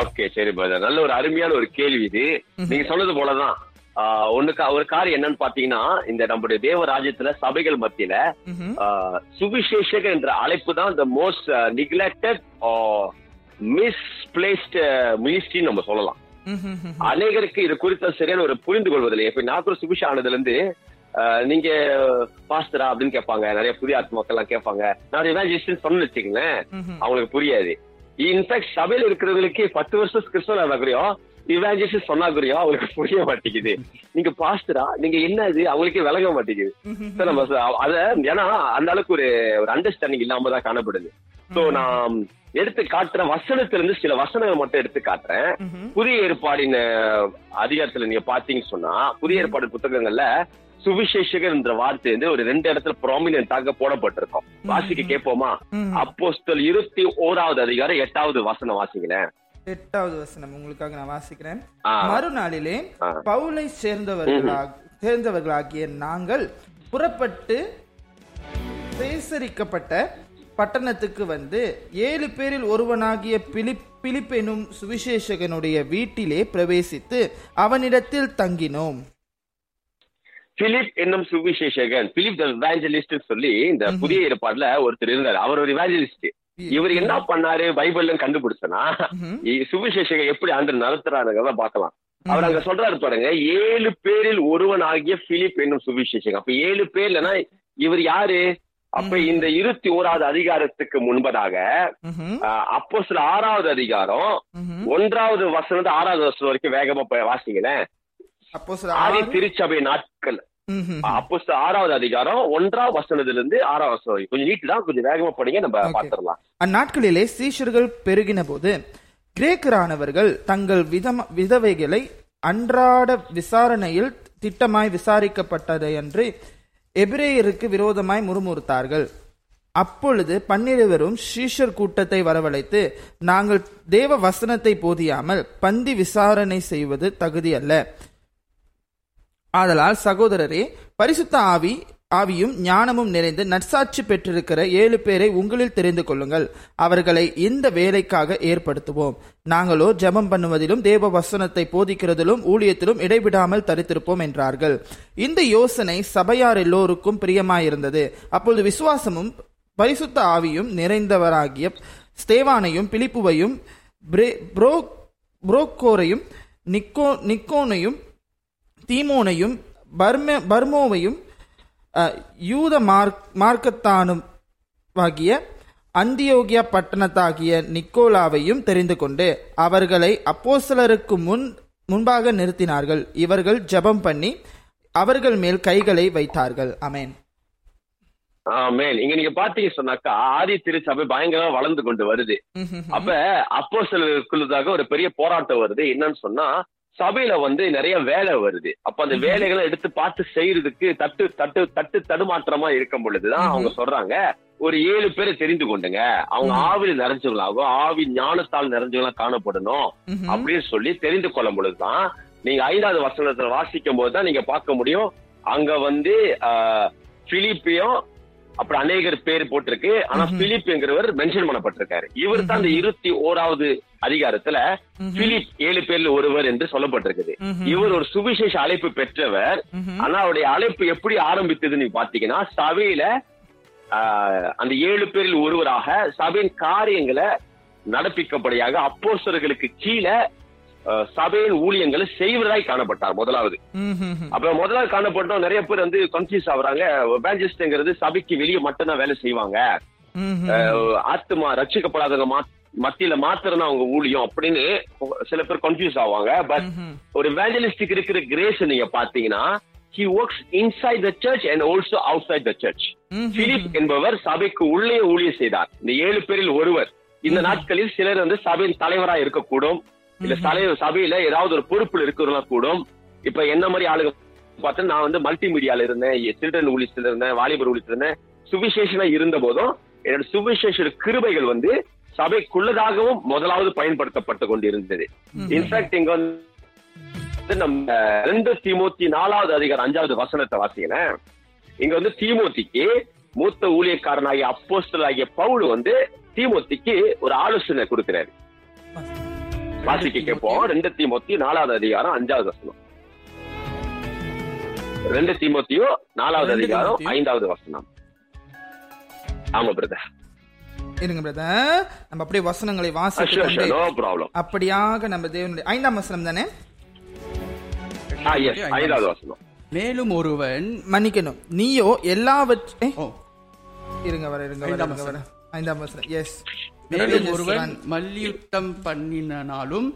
ஓகே சரி பிரதர் நல்ல ஒரு அருமையான ஒரு கேள்வி இது. நீங்க சொன்னது போலதான். ஒண்ணுக்கு ஒரு காரியம் என்னன்னு பாத்தீங்கன்னா இந்த நம்முடைய தேவ ராஜ்யத்துல சபைகள் மத்தியில சுவிசேஷக என்ற அழைப்பு தான் இந்த மோஸ்ட் நிக்லெக்டட் மிஸ்பிளேஸ்ட் மினிஸ்ட்ரின்னு நம்ம சொல்லலாம். அநேகருக்கு இது குறித்த சரியான ஒரு புரிந்து கொள்வதில்லை. இப்ப நான் கூட சுபிஷா ஆனதுல இருந்து நீங்க பாஸ்டரா அப்படின்னு கேட்பாங்க. நிறைய புதிய ஆத்மாக்கள் எல்லாம் கேட்பாங்க. நான் இவாஞ்சலிஸ்ட் சொன்னு வச்சுக்கங்களேன். அவங்களுக்கு புரியாது. இன்ஃபேக்ட் சபையில இருக்கிறவங்களுக்கு பத்து வருஷம் கிறிஸ்தவ ஆகலையோ இவாஞ்சலிஸ்ட் சொன்னாக்குறியோ அவங்களுக்கு புரிய மாட்டேங்குது. நீங்க பாஸ்டரா? நீங்க என்ன இது அவங்களுக்கே விளங்க மாட்டேங்குது. So நம்ம அத ஏன்னா அந்த அளவுக்கு ஒரு ஒரு அண்டர்ஸ்டாண்டிங் இல்லாம தான் காணப்படுது. சோ நான் எடுத்து காட்டுற வசனத்துல இருந்து சில வசனங்கள் மட்டும் எடுத்து காட்டுறேன். புதிய ஏற்பாடின் அதிகாரத்துல நீங்க பாத்தீங்கன்னு சொன்னா புதிய ஏற்பாடு புத்தகங்கள்ல சுவிசேஷகர் என்ற வார்த்தை வந்து ஒரு ரெண்டு இடத்துல ப்ராமினென்டாக போடப்பட்டிருக்கும். வாசிக்க கேட்போமா? அப்போஸ்தல் இருபத்தி ஓராவது அதிகாரம் எட்டாவது வசனம் வாசிங்களேன் எட்டாவது வசனம் உங்களுக்காக நான் வாசிக்கிறேன். மறுநாளிலே. பவுலை சேர்ந்தவர்களாக சேர்ந்தவர்களாகிய நாங்கள் புறப்பட்டு பேசரிக்கப்பட்ட பட்டணத்துக்கு வந்து ஏழு பேரில் ஒருவனாகிய பிலிப் பிலிப் எனும் சுவிசேஷகனுடைய வீட்டிலே பிரவேசித்து அவனிடத்தில் தங்கினோம். பிலிப் என்னும் சுவிசேஷகன். பிலிப் இவாஞ்சலிஸ்ட் சொல்லி இந்த புதிய ஏற்பாடுல ஒருத்தர் இருந்தாரு. அவர் ஒரு இவாஞ்சலிஸ்ட் இவர் என்ன பண்ணாரு? பைபிள்ல கண்டுபிடிச்சனா? சுவிசேஷகன் எப்படி ஆண்டு நடத்துறாருங்கிறத பார்க்கலாம். அவர் அங்க சொல்றாரு பாருங்க ஏழு பேரில் ஒருவன் ஆகிய பிலிப் என்னும் சுவிசேஷகன். அப்ப ஏழு பேர்லனா இவர் யாரு? அப்ப இந்த இருபத்தி ஓராவது அதிகாரத்துக்கு முன்பதாக. அப்போ சில ஆறாவது அதிகாரம். ஒன்றாவது வசனம் ஆறாவது வசனம் வரைக்கும் வேகமா வாசிங்களேன். திருச்சபை நாட்கள். அப்போ ஆறாவது அதிகாரம் ஒன்றாவது வசனத்துல இருந்து ஆறாவது வசனம். கொஞ்சம் நீட்டு தான் கொஞ்சம் வேகமா படிங்க நம்ம Okay. பாத்துடலாம் அந்நாட்களிலே சீஷர்கள் பெருகின போது கிரேக்கரானவர்கள் தங்கள் விதம விதவைகளை அன்றாட விசாரணையில் திட்டமாய் விசாரிக்கப்பட்டதையன்றி எபிரேயருக்கு விரோதமாய் முறுமுறுத்தார்கள் அப்பொழுது பன்னிருவரும் சீஷர் கூட்டத்தை வரவழைத்து நாங்கள் தேவ வசனத்தை போதியாமல் பந்தி விசாரணை செய்வது தகுதி அல்ல ஆதலால் சகோதரரே பரிசுத்த ஆவி ஆவியும் ஞானமும் நிறைந்து நற்சாட்சி பெற்றிருக்கிற ஏழு பேரை உங்களில் தெரிந்து கொள்ளுங்கள். அவர்களை இந்த வேலைக்காக ஏற்படுத்துவோம். நாங்களோ ஜெபம் பண்ணுவதிலும் தேவ வசனத்தை போதிக்கிறதிலும் ஊழியத்திலும் இடைவிடாமல் தரித்திருப்போம் என்றார்கள். இந்த யோசனை சபையார் எல்லோருக்கும் பிரியமாயிருந்தது. அப்பொழுது விசுவாசமும் பரிசுத்த ஆவியும் நிறைந்தவராகிய ஸ்தேவானையும் பிலிப்புவையும் புரோக்கோரையும் நிக்கோ நிக்கோனையும் தீமோனையும் பர்ம பர்மோவையும் யூத மார்க் மார்க்கத்தானும் ஆகிய அந்தியோகியா பட்டணத்தாகிய நிக்கோலாவையும் தெரிந்து கொண்டு அவர்களை அப்போஸ்தலருக்கு முன் முன்பாக நிறுத்தினார்கள். இவர்கள் ஜெபம் பண்ணி அவர்கள் மேல் கைகளை வைத்தார்கள். அமேன் மேன் இங்க நீங்க பாத்தீங்க சொன்னாக்கா ஆதி திருச்சபை பயங்கரமா வளர்ந்து கொண்டு வருது. அப்ப அப்போ சிலருக்குள்ளதாக ஒரு பெரிய போராட்டம் வருது. என்னன்னு சொன்னா சபையில வந்து நிறைய வேலை வருது. அப்ப அந்த வேலைகளை எடுத்து பார்த்து செய்யறதுக்கு தட்டு தட்டு தட்டு தடுமாற்றமா இருக்கும் பொழுதுதான் அவங்க சொல்றாங்க. ஒரு ஏழு பேரை தெரிந்து கொண்டுங்க. அவங்க ஆவியில் நிறைஞ்சவங்களாகும் ஆவி ஞானத்தால் நிறைஞ்சவங்களா காணப்படணும் அப்படின்னு சொல்லி தெரிந்து கொள்ளும் பொழுதுதான் நீங்க ஐந்தாவது வசனத்துல வாசிக்கும் போதுதான் நீங்க பார்க்க முடியும். அங்க வந்து பிலிப்பியும் அப்புறம் அநேகர் பேர் போட்டிருக்கு. ஆனா பிலிப்ங்கிறவர் மென்ஷன் பண்ணப்பட்டிருக்காரு. இவர் தான் அந்த இருபத்தி ஓராவது அதிகாரத்துல பிலிப் ஏழு பேர்ல ஒருவர் என்று சொல்லப்பட்டிருக்குது. இவர் ஒரு சுவிசேஷ அழைப்பு பெற்றவர். ஆனா அவருடைய அழைப்பு எப்படி ஆரம்பித்ததுன்னு பாத்தீங்கன்னா சபையில அந்த ஏழு பேரில் ஒருவராக சபையின் காரியங்களை நடப்பிக்கப்படியாக அப்போஸ்தலர்களுக்கு கீழே சபையின் ஊழியங்களை செய்வதாய் காணப்பட்டார் முதலாவது. அப்ப முதல்ல காணப்பட்டோம் நிறைய பேர் வந்து கன்ஃபியூஸ் ஆகுறாங்க. எவாஞ்சலிஸ்ட்ங்கிறது சபைக்கு வெளியே மட்டும்தான் வேலை செய்வாங்க. ஆத்துமா ரட்சிக்கப்படாதவங்க மத்தியில மாத்திரம் அவங்க ஊழியம் அப்படின்னு சில பேர் கன்ஃபியூஸ் ஆவாங்க. பட் ஒரு எவாஞ்சலிஸ்டுக்கு இருக்கிற கிரேஸ் நீங்க பாத்தீங்கன்னா he works inside the church and also outside the church. Philip என்பவர் சபைக்கு உள்ளே ஊழியம் செய்தார். இந்த ஏழு பேரில் ஒருவர். இந்த நாட்களில் சிலர் வந்து சபையின் தலைவரா இருக்கக்கூடும். இல்ல தலைவர் சபையில ஏதாவது ஒரு பொறுப்புல இருக்கிறவங்க கூடும். இப்ப என்ன மாதிரி ஆளுங்க பார்த்தா நான் வந்து மல்டிமீடியால இருந்தேன் சில்ட்ரன் ஊழியத்துல இருந்தேன் வாலிபர் ஊழியத்துல இருந்தேன். சுவிசேஷனா இருந்த போதும் என்னோட சுவிசேஷ கிருபைகள் வந்து சபைக்குள்ளதாகவும் முதலாவது பயன்படுத்தப்பட்டு கொண்டிருந்தது. இன்ஃபேக்ட் இங்க வந்து நம்ம ரெண்டு தீமோத்தி நாலாவது அதிகாரம் அஞ்சாவது வசனத்தை வாசிக்கிறேன். இங்க வந்து தீமோத்திக்கு மூத்த ஊழியக்காரனாகிய அப்போஸ்தலர் ஆகிய பவுல் வந்து தீமோத்திக்கு ஒரு ஆலோசனை கொடுக்கிறாரு. வாசிக்க கேட்போம். ரெண்டு தீமோத்தி நாலாவது அதிகாரம் அஞ்சாவது வசனம். ரெண்டு தீமோத்தியோ நாலாவது அதிகாரம். ஐந்தாவது வசனம். ஆமா பிரதர் இருங்க பிரதர் நம்ம அப்படியே வசனங்களை ப்ராப்ளம் அப்படியாக நம்ம தேவனுடைய ஐந்தாம் வசனம் தானே? ஆ எஸ் ஐந்தாவது வசனம். மேலும் ஒருவன் மன்னிக்கணும். நீயோ எல்லாவற்றை இருங்க வர இருங்க வர ஐந்தாம் இருங்க வர. ஐந்தாம் வசனம். எஸ் மேலும் ஒருவன் மல்யுத்தம் பண்ணினாலும்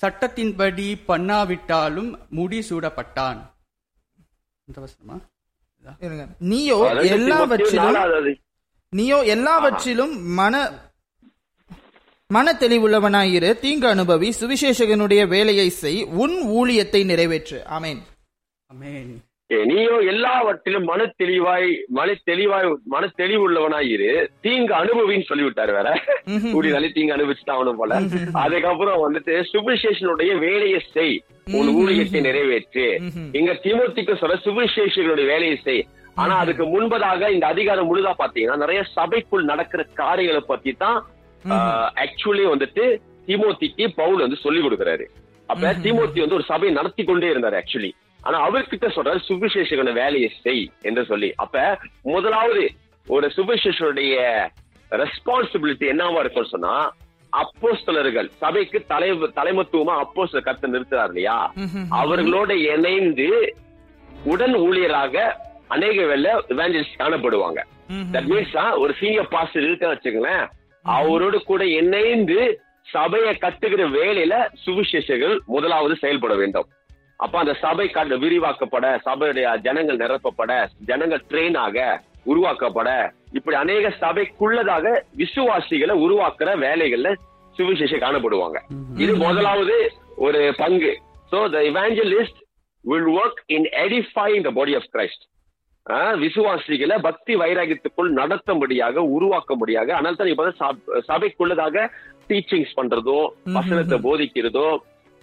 சட்டத்தின்படி பண்ணாவிட்டாலும் முடி சூடப்பட்டான். நீயோ எல்லாவற்றிலும் நீயோ எல்லாவற்றிலும் மன மன தெளிவுள்ளவனாயிரு தீங்கு அனுபவி சுவிசேஷகனுடைய வேலையை செய். உன் ஊழியத்தை நிறைவேற்று. ஆமென். அமேன் ஏ, நீயோ எல்லாவற்றிலும் மன தெளிவாய் மன தெளிவாய் மன தெளிவுள்ளவனாய் இரு. தீங்கு அனுபவின்னு சொல்லிவிட்டாரு வேற. கூடினாலே தீங்கு அனுபவிச்சுட்டு அவனும் போல. அதுக்கப்புறம் வந்துட்டு சுவிசேஷனுடைய வேலையை செய். உன் ஊழியத்தை நிறைவேற்று. இங்க தீமோத்திக்கு சொல்ற சுவிசேஷனுடைய வேலையை செய். ஆனா அதுக்கு முன்பதாக இந்த அதிகாரம் முழுதா பாத்தீங்கன்னா நிறைய சபைக்குள் நடக்கிற காரியங்களை பத்தி தான் ஆக்சுவலி வந்துட்டு தீமோத்திக்கு பவுல் வந்து சொல்லி கொடுக்கிறாரு. அப்ப தீமோத்தி வந்து ஒரு சபையை நடத்தி கொண்டே இருந்தாரு ஆக்சுவலி ஆனா அவர்கிட்ட சொல்றாரு சுவிசேஷகன வேலையை செய் என்று சொல்லி. அப்ப முதலாவது ஒரு சுவிசேஷனுடைய ரெஸ்பான்சிபிலிட்டி என்னவா இருக்கும்னு சொன்னா அப்போஸ்தலர்கள் சபைக்கு தலை தலைமத்துவமா அப்போஸ்தலர் கருத்தை நிறுத்துறாரு இல்லையா? அவர்களோட இணைந்து உடன் ஊழியராக அநேக வேலை இவாஞ்சலிஸ்ட் காணப்படுவாங்க. தட் மீன்ஸ் ஒரு சீனியர் பாஸ்டர் இருக்க வச்சுங்களேன் அவரோடு கூட இணைந்து சபையை கட்டுகிற வேலையில சுவிசேஷர்கள் முதலாவது செயல்பட வேண்டும். அப்ப அந்த சபை விரிவாக்கப்பட சபையுடைய ஜனங்கள் நிரப்பப்பட ஜனங்கள் ட்ரெயின் ஆக உருவாக்கப்பட இப்படி அநேக சபைக்குள்ளதாக விசுவாசிகளை உருவாக்குற வேலைகள்ல சுவிசேஷம் காணப்படுவாங்க. இது முதலாவது ஒரு பங்கு. So the evangelist will work in edifying the body of Christ விசுவாசிகளை பக்தி வைராகியத்துக்குள் நடத்தும்படியாக உருவாக்கும்படியாக அதனால தான் இப்ப சப- சபைக்குள்ளதாக டீச்சிங்ஸ் பண்றதோ வசனத்தை போதிக்கிறதோ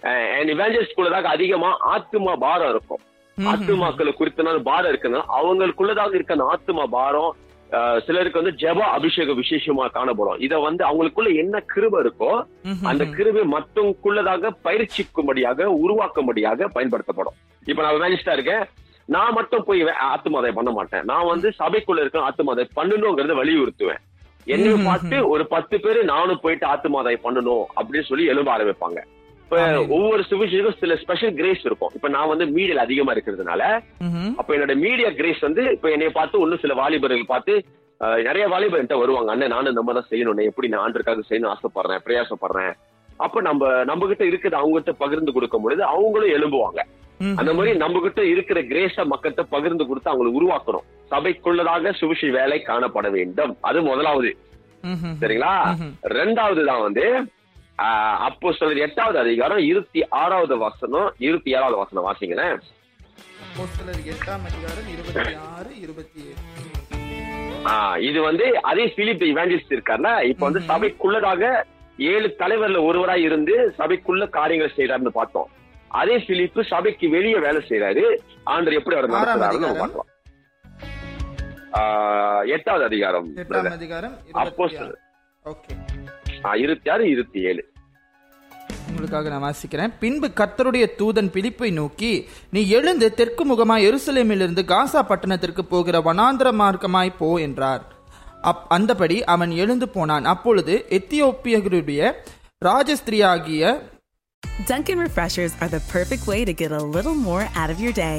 அண்ட் அதிகமா ஆத்துமா பாரம் இருக்கும். ஆத்துமாக்களை குறித்தனால பாரம் இருக்குன்னா அவங்களுக்குள்ளதாக இருக்க அந்த ஆத்துமா பாரம் சிலருக்கு வந்து ஜெப அபிஷேக விசேஷமா காணப்படும். இத வந்து அவங்களுக்குள்ள என்ன கிருபை இருக்கோ அந்த கிருபை மத்தவங்களுக்குள்ளதாக பயிற்சிக்கும்படியாக உருவாக்கும்படியாக பயன்படுத்தப்படும். இப்ப நான் வேனிஸ்டா இருக்கேன். நான் மட்டும் போய் ஆத்துமாதை பண்ண மாட்டேன். நான் வந்து சபைக்குள்ள இருக்க ஆத்துமாதை பண்ணணுங்கிறத வலியுறுத்துவேன். என்னைய ம்ஹும். பார்த்து ஒரு பத்து பேரு நானும் போயிட்டு ஆத்துமாதை பண்ணணும் அப்படின்னு சொல்லி எழும்ப ஆரம்பிப்பாங்க. இப்ப. ஒவ்வொரு சுவிசேஷம் சில ஸ்பெஷல் கிரேஸ் இருக்கும் இப்ப நான் வந்து மீடியால அதிகமா இருக்கிறதுனால. அப்ப என்னோட மீடியா கிரேஸ் வந்து இப்ப என்னைய பார்த்து இன்னும் சில வாலிபர்கள் பார்த்து நிறைய வாலிபர் என்கிட்ட வருவாங்க அண்ணன் நானும் மாதிரி தான் செய்யணும் எப்படி நான் ஆண்டருக்காக செய்யணும் ஆசைப்படுறேன் பிரயாசப்படுறேன் அப்ப நம்ம நம்ம கிட்ட இருக்கிறது அவங்க கிட்ட பகிர்ந்து கொடுக்கும் பொழுது அவங்களும் எழும்புவாங்க. அந்த மாதிரி நம்ம கிட்ட இருக்கிற கிரேஸ மக்கள்கிட்ட பகிர்ந்து கொடுத்து அவங்களை உருவாக்கணும் சபைக்குள்ளதாக சுவிசை வேலை காணப்பட வேண்டும் அது முதலாவது. சரிங்களா. ரெண்டாவது தான் வந்து அப்போ சொல்ற எட்டாவது அதிகாரம் இருபத்தி ஆறாவது வசனம் இருபத்தி ஏழாவது வசனம் வாசிங்களேன் எட்டாம் அதிகாரம் இருபத்தி ஆறு இருபத்தி ஏழு. ஆஹ் இது வந்து அதே பிலிப் இவாஞ்சலிஸ்ட் இருக்கார்ல. இப்ப வந்து. சபைக்குள்ளதாக ஏழு தலைவர்ல ஒருவரா இருந்து சபைக்குள்ள காரியங்களை செய்யறாருன்னு பார்த்தோம். அதே பிலிப்பு சபைக்கு வெளியே வேலை செய்யறாரு ஆண்டர் எப்படி அவர் நடத்துறாருன்னு நம்ம எட்டாவது அதிகாரம் அதிகாரம் இருபத்தி. ஆறு இருபத்தி ஏழு உங்களுக்காக நான் வாசிக்கிறேன் பின்பு கர்த்தருடைய தூதன் பிலிப்பை நோக்கி நீ எழுந்து தெற்கு முகமாய் எருசலேமிலிருந்து காசா பட்டணத்திற்கு போகிற வனாந்திர மார்க்கமாய் போ என்றார் அப் அந்தபடி அவன் எழுந்து போனான் அப்பொழுது எத்தியோப்பியருடைய ராஜஸ்திரியாகிய Dunkin' Refreshers are the perfect way to get a little more out of your day.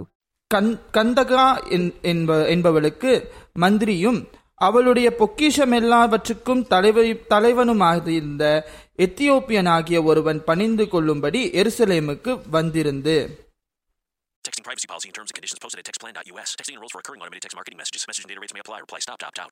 கந் கந்தகா என்ப என்பவளுக்கு மந்திரியும் அவளுடைய பொக்கிஷம் எல்லாவற்றுக்கும் தலைவை தலைவனுமாக இருந்த எத்தியோப்பியனாகிய ஒருவன் பணிந்து கொள்ளும்படி எருசலேமுக்கு வந்திருந்து Texting privacy policy and terms and conditions posted at textplan.us. Texting enrolls for recurring automated text marketing messages. Message and data rates may apply. Reply stop, opt out.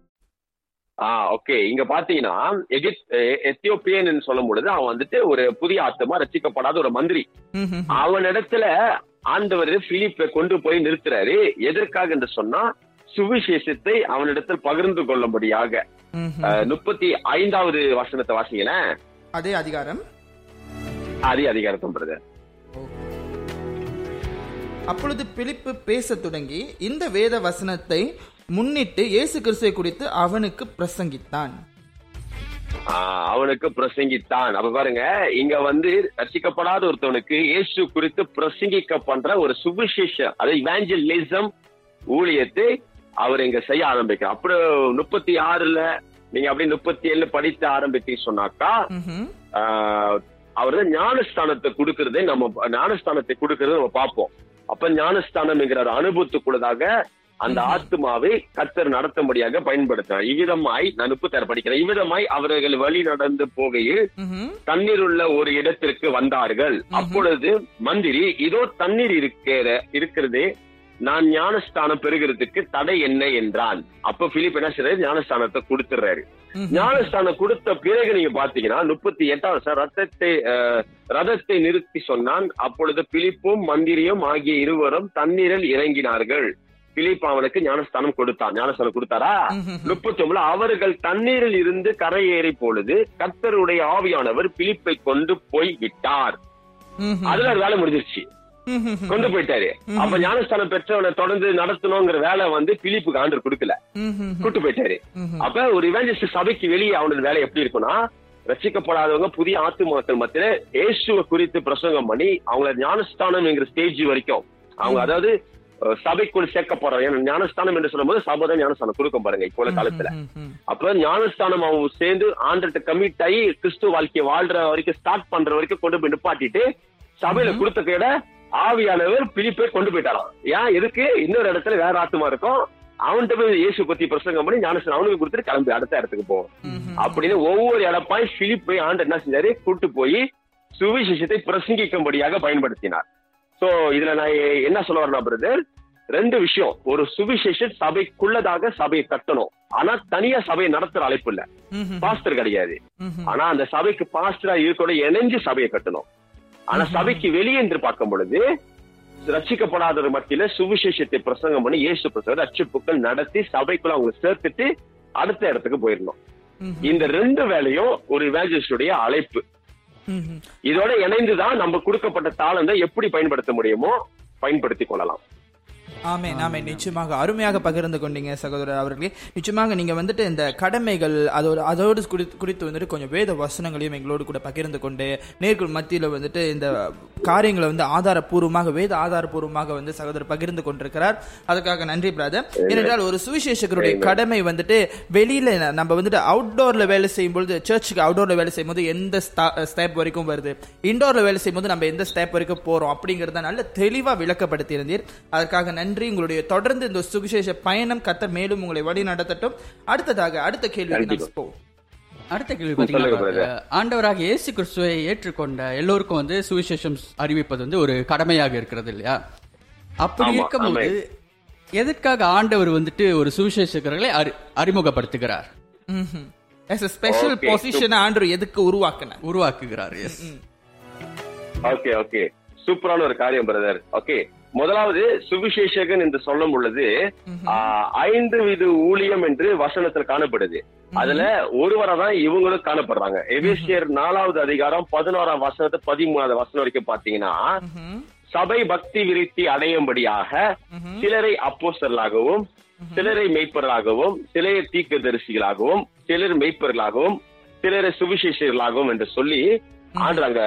Okay இங்க பாத்தீங்கன்னா எகிப்த் எ- எத்தியோப்பியன் சொல்லும் பொழுது அவன் வந்துட்டு ஒரு புதிய ஆத்மா ரசிக்கப்படாத ஒரு மந்திரி. அவனிடத்துல ஆண்டவர் பிலிப்பை கொண்டு போய் நிறுத்துறாரு. எதற்காக என்று சொன்னா சுவிசேஷத்தை அவனிடத்தில் பகிர்ந்து கொள்ளும்படியாக. முப்பத்தி ஐந்தாவது வசனத்தை வாசிங்களேன் அதே அதிகாரம். அதே அதிகாரத்தும் பிரதர் அப்பொழுது பிலிப்பு பேசத் தொடங்கி இந்த வேத வசனத்தை முன்னிட்டு இயேசு கிறிஸ்துவை குறித்து அவனுக்கு பிரசங்கித்தான். அவனுக்கு பிரசங்கித்தான். அப்ப பாருங்க இங்க வந்து ரசிக்கப்படாத ஒருத்தவனுக்கு இயேசு குறித்து பிரசங்கிக்க பண்ற ஒரு சுவிசேஷ அதாவது இவாஞ்சலிசம் ஊழியத்தை அவர் இங்க செய்ய ஆரம்பிக்கிறார். அப்புறம் முப்பத்தி ஆறுல நீங்க அப்படி முப்பத்தி ஏழு படித்து ஆரம்பித்தீங்க சொன்னாக்கா அவர் தான் ஞானஸ்தானத்தை கொடுக்கறதே நம்ம ஞானஸ்தானத்தை கொடுக்கறத நம்ம பார்ப்போம். அப்ப ஞானஸ்தானம் என்கிற ஒரு அனுபவத்துக்குள்ளதாக அந்த ஆத்மாவை கத்தர் நடத்தும்படியாக பயன்படுத்தினார். இவ்விதமாய் நான் முப்பத்தாறு படிக்கிறேன். இவ்விதமாய் அவர்கள் வழி நடந்து போகையில். தண்ணீர் உள்ள ஒரு இடத்திற்கு வந்தார்கள். அப்பொழுது மந்திரி இதோ தண்ணீர் இருக்கிற இருக்கிறதே நான் ஞானஸ்தானம் பெறுகிறதுக்கு தடை என்ன என்றான். அப்ப பிலிப் என்ன செய்யறாரு ஞானஸ்தானத்தை கொடுத்துறாரு. ஞானஸ்தானம் கொடுத்த பிறகு நீங்க பாத்தீங்கன்னா முப்பத்தி எட்டாவது சார் ரத்தத்தை ரதத்தை நிறுத்தி சொன்னான். அப்பொழுது பிலிப்பும் மந்திரியும் ஆகிய இருவரும் தண்ணீரில் இறங்கினார்கள். பிலிப் அவனுக்கு ஞானஸ்தானம் கொடுத்தான் ஞானஸ்தானம் கொடுத்தாரா? முப்பத்தி ஒன்பதுல அவர்கள் தண்ணீரில் இருந்து கரையேறி பொழுது கர்த்தருடைய ஆவியானவர் பிலிப்பை கொண்டு போய் விட்டார். அதுல ஒரு வேலை முடிஞ்சிருச்சு. கொண்டு போயிட்டாரு. அப்ப ஞானஸ்தானம் பெற்றவனை தொடர்ந்து நடத்தணுங்கிற வேலை வந்து பிலிப்புக்கு ஆண்டர் கொடுக்கல. கூட்டு போயிட்டாரு. அப்ப ஒரு இவாஞ்சலிஸ்ட் சபைக்கு வெளியே அவனோட வேலை எப்படி இருக்கும்னா ரசிக்கப்படாதவங்க புதிய ஆத்துமாக்கள் மத்தியில இயேசுவை குறித்து பிரசங்கம் பண்ணி அவங்கள ஞானஸ்தானம் என்கிற ஸ்டேஜ் வரைக்கும் அவங்க அதாவது சபைக்குள் சேர்க்க போறோம் ஏன்னா ஞானஸ்தானம் என்று சொல்லும்போது சபை தான் ஞானஸ்தானம் கொடுக்கும் பாருங்க இப்போ உள்ள காலத்துல. அப்ப ஞானஸ்தானம் அவங்க சேர்ந்து ஆண்டர்கிட்ட கமிட் ஆகி கிறிஸ்து வாழ்க்கையை வாழ்ற வரைக்கும் ஸ்டார்ட் பண்ற வரைக்கும் கொண்டு போய் நிப்பாட்டிட்டு சபையில கொடுத்த கேட ஆவியானவர் பிலிப்பை கொண்டு போயிட்டாராம். ஏன்? எதுக்கு? இன்னொரு இடத்துல வேற ஆத்துமா இருக்கும். அவன்கிட்ட போய் இயேசு பத்தி பிரசங்கம் பண்ணி ஞானஸ்தானம் அவனுக்கு கொடுத்துட்டு கிளம்பி அடுத்த இடத்துக்கு போவோம் அப்படின்னு ஒவ்வொரு இடப்பாய் பிலிப்பை ஆண்டு என்ன செஞ்சாரு? கூட்டு போய் சுவிசேஷத்தை பிரசங்கிக்கும்படியாக பயன்படுத்தினார். சோ இதுல நான் என்ன சொல்ல வரேன் பிரதர் ரெண்டு விஷயம். ஒரு சுவிசேஷம் சபைக்குள்ளதாக சபையை கட்டணும். ஆனா தனியா சபையை நடத்துற அழைப்பு இல்ல. பாஸ்டர் கிடையாது. ஆனா அந்த சபைக்கு பாஸ்டரா இருக்கோட இணைஞ்சு சபையை கட்டணும். ஆனா சபைக்கு வெளியே என்று பார்க்கும் பொழுது ரட்சிக்கப்படாதவர் மத்தியில சுவிசேஷத்தை பிரசங்கம் பண்ணி இயேசு பிரசங்க ரட்சிப்புக்கள் நடத்தி சபைக்குள்ள அவங்க சேர்த்துட்டு அடுத்த இடத்துக்கு போயிடணும். இந்த ரெண்டு வேலையும் ஒரு இவாஞ்சலிஸ்டுடைய அழைப்பு. இதோட இணைந்துதான் நம்ம கொடுக்கப்பட்ட தாளந்தை எப்படி பயன்படுத்த முடியுமோ பயன்படுத்தி கொள்ளலாம். ஆமென் ஆமென். நிச்சயமாக அருமையாக பகிர்ந்து கொண்டீங்க சகோதரர் அவர்களே. நிச்சயமாக நீங்க வந்துட்டு இந்த கடமைகள் அதோட அதோடு குறித்து குறித்து வந்துட்டு கொஞ்சம் வேத வசனங்களையும் எங்களோடு கூட பகிர்ந்து கொண்டு நேர்கள் மத்தியில வந்துட்டு இந்த காரியங்களை வந்து ஆதாரப்பூர்வமாக வேத ஆதாரப்பூர்வமாக வந்து சகோதரர் பகிர்ந்து கொண்டிருக்கிறார். அதுக்காக நன்றி பிராதர் ஏனென்றால் ஒரு சுவிசேஷகருடைய கடமை வந்துட்டு வெளியில நம்ம வந்துட்டு அவுட்டோர்ல வேலை செய்யும்போது சர்ச்சுக்கு அவுட்டோர்ல வேலை செய்யும்போது எந்த ஸ்டெப் வரைக்கும் வருது? இன்டோர்ல வேலை செய்யும்போது நம்ம எந்த ஸ்டெப் வரைக்கும் போறோம்? அப்படிங்கறத நல்ல தெளிவா விளக்கப்படுத்தி இருந்தீர் அதற்காக நன்றி. உங்களுடைய தொடர்ந்து இந்த சுவிசேஷ பயணம் கத்தர் மேலும் உங்களை வழி நடத்தட்டும். அடுத்ததாக அடுத்த கேள்வி. போவோம் அடுத்த கேள்வி பார்த்தீங்கன்னா ஆண்டவராக இயேசு கிறிஸ்துவை ஏற்றுக்கொண்ட எல்லோருக்கும் வந்து சுவிசேஷம் அறிவிப்பது வந்து ஒரு கடமையாக இருக்கிறது இல்லையா? அப்படி இருக்கும்போது எதற்காக ஆண்டவர் வந்துட்டு ஒரு சுவிசேஷகர்களை அறி- அறிமுகப்படுத்துகிறார்? ஸ்பெஷல் Okay, பொசிஷன் ஆண்டு எதுக்கு உருவாக்குன உருவாக்குகிறார் எஸ் ஓகே ஓகே சூப்பரான ஒரு காரியம் பிரதர் ஓகே முதலாவது சுவிசேஷகன் என்று சொல்லும் பொழுது ஐந்து வித ஊழியம் என்று வசனத்தில் காணப்படுது. அதுல ஒருவரா தான் இவங்களும் காணப்படுறாங்க. எபேசியர் நாலாவது அதிகாரம் பதினோராம் வசனத்தை பதிமூணாவது வசனம் வரைக்கும் பாத்தீங்கன்னா சபை பக்தி விருத்தி அடையும்படியாக சிலரை அப்போஸ்தலர்களாகவும் சிலரை மெய்ப்பர்களாகவும் சிலரை தீர்க்கதரிசிகளாகவும் சிலர் மெய்ப்பர்களாகவும் சிலரை சுவிசேஷர்களாகவும் என்று சொல்லி ஆண்டு அங்க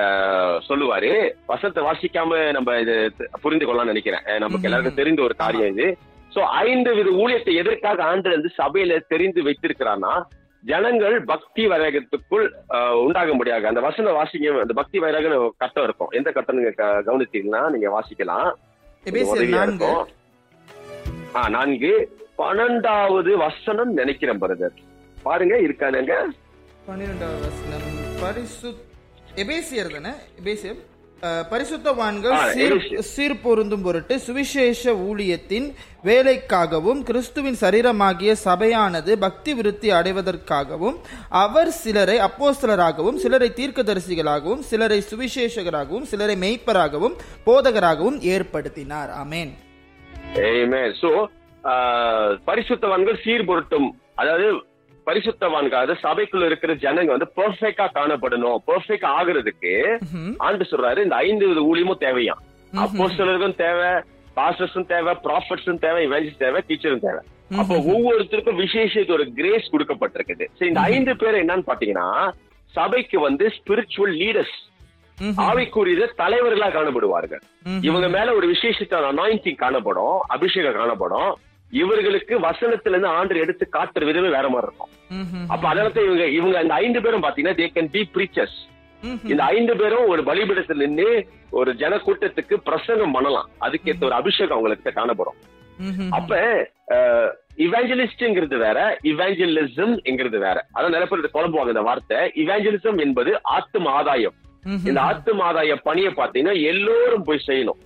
சொல்லுவாரு வசனத்தை வாசிக்காம நம்ம இது புரிந்து கொள்ளலாம் நினைக்கிறேன். நமக்கு எல்லாருக்கும் தெரிந்த ஒரு காரியம் இது. சோ ஐந்து வித ஊழியத்தை எதற்காக ஆண்டு வந்து சபையில தெரிந்து வைத்திருக்கிறான்னா ஜனங்கள் பக்தி வைராகத்துக்குள் அஹ், உண்டாகும்படியாக அந்த வசன வாசிக்க அந்த பக்தி வைராக கட்டம் இருக்கும். எந்த கட்டம் நீங்க க- கவனிச்சீங்கன்னா நீங்க வாசிக்கலாம். உதவியா நான்கு. இருக்கும். ஆ நான்கு. பன்னெண்டாவது வசனம் நினைக்கிறேன் பிரதர். பாருங்க இருக்கானுங்க பன்னிரெண்டாவது வசனம். பரிசு எபேசியர் தானே எபேசியர் அஹ், பரிசுத்தவான்கள் சீர். சீர் பொருந்தும் பொருட்டு சுவிசேஷ ஊழியத்தின் வேலைக்காகவும் கிறிஸ்துவின் சரீரமாகிய சபையானது பக்தி விருத்தி அடைவதற்காகவும் அவர் சிலரை அப்போஸ்தலராகவும் சிலரை தீர்க்கதரிசிகளாகவும் சிலரை சுவிசேஷகராகவும் சிலரை மெய்ப்பராகவும் போதகராகவும் ஏற்படுத்தினார். ஆஹ், பரிசுத்தவான்கள் சீர்பொருட்டும் அதாவது பரிசுத்தவான்கள் அதாவது சபைக்குள்ள இருக்கிற ஜனங்க வந்து பெர்ஃபெக்டா காணப்படணும் பெர்ஃபெக்ட் ஆகுறதுக்கு ஆண்டு சொல்றாரு இந்த ஐந்து ஊழியமும் தேவையா அப்போஸ்தலருக்கும் தேவை பாஸ்டர்ஸும் தேவை ப்ராஃபட்ஸும் தேவை இவெஞ்சஸ் தேவை டீச்சரும் தேவை. அப்போ ஒவ்வொருத்தருக்கும் விசேஷித்த ஒரு கிரேஸ் கொடுக்கப்பட்டிருக்குது. சரி இந்த ஐந்து பேர் என்னன்னு பாத்தீங்கன்னா சபைக்கு வந்து ஸ்பிரிச்சுவல் லீடர்ஸ் ஆவிக்குரிய தலைவர்களா காணப்படுவார்கள். இவங்க மேல ஒரு விசேஷித்த அனாயிண்டிங் காணப்படும் அபிஷேகம் காணப்படும். இவர்களுக்கு வசனத்துல இருந்து ஆண்டு எடுத்து காட்டுற விதமே வேற மாதிரி இருக்கும். அப்ப அதனால தான் இவங்க இவங்க இந்த ஐந்து பேரும் பாத்தீங்கன்னா தே கேன் பி பிரீச்சர்ஸ் இந்த ஐந்து பேரும் ஒரு பலிபீடத்தில் நின்று ஒரு ஜன கூட்டத்துக்கு பிரசங்கம் பண்ணலாம். அதுக்கேற்ற ஒரு அபிஷேகம் அவங்களுக்கு காணப்படும். அப்ப இவாஞ்சலிஸ்ட்ங்கிறது வேற இவாஞ்சலிசம்ங்கிறது வேற. அதான் நிறைய பேர் குழம்புவாங்க இந்த வார்த்தை. இவாஞ்சலிசம் என்பது ஆத்தும ஆதாயம். இந்த ஆத்தும ஆதாய பணியை பாத்தீங்கன்னா எல்லோரும் போய் செய்யணும்.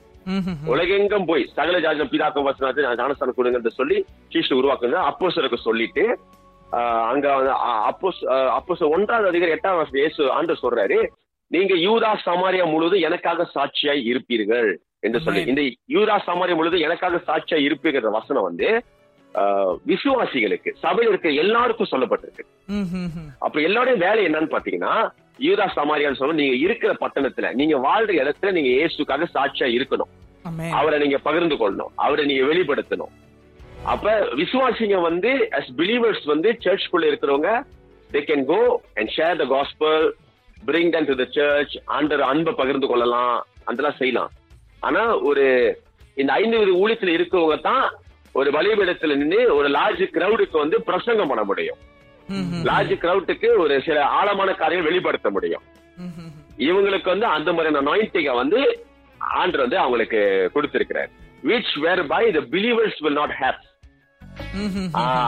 உலகெங்கும் போய் சகல ஜாஜம் பிதாக்கம் வசனத்தை ஞானஸ்தானம் கொடுங்கறத சொல்லி சீஷ்டு உருவாக்குங்க அப்போஸ்தலருக்கு சொல்லிட்டு அங்க வந்து அ- அப்போஸ் அஹ் அப்போஸ் ஒன்றாவது அதிகாரி எட்டாம் வருஷம் இயேசு ஆண்டு சொல்றாரு நீங்க யூதா சமாரியா முழுவதும் எனக்காக சாட்சியாய் இருப்பீர்கள் என்று சொல்லி. இந்த யூதா சமாரியா முழுவதும் எனக்காக சாட்சியாய் இருப்பீர்கள் வசனம் வந்து விசுவாசிகளுக்கு சபையில் இருக்க எல்லாருக்கும் சொல்லப்பட்டிருக்கு. அப்ப எல்லாருடைய வேலை என்னன்னு பாத்தீங்கன்னா யூதா சமாரியான்னு சொல்ல நீங்க இருக்கிற பட்டணத்துல நீங்க வாழ்ற இடத்துல நீங்க இயேசுக்காக சாட்சியா இருக்கணும். அவரை நீங்க பகிர்ந்து கொள்ளணும். அவரை நீங்க வெளிப்படுத்தணும். அப்ப விசுவாசிங்க வந்து அஸ் பிலீவர்ஸ் வந்து சர்ச்சுக்குள்ள இருக்கிறவங்க they can go and share the gospel bring then to the church ஆண்டர் அன்பை பகிர்ந்து கொள்ளலாம் அதெல்லாம் செய்யலாம். ஆனா ஒரு இந்த ஐந்து வித ஊழியத்துல இருக்கவங்க தான் ஒரு பலிபீடத்துல நின்று ஒரு லார்ஜ் கிரௌடுக்கு வந்து பிரசங்கம் பண்ண முடியும். லார்ஜ் கிரௌட்டுக்கு ஒரு சில ஆழமான காரியங்கள் வெளிப்படுத்த முடியும். இவங்களுக்கு வந்து அந்த மாதிரியான நாயிண்டிங்க வந்து ஆண்டர் வந்து அவங்களுக்கு கொடுத்திருக்கிறார். Which whereby the believers will not have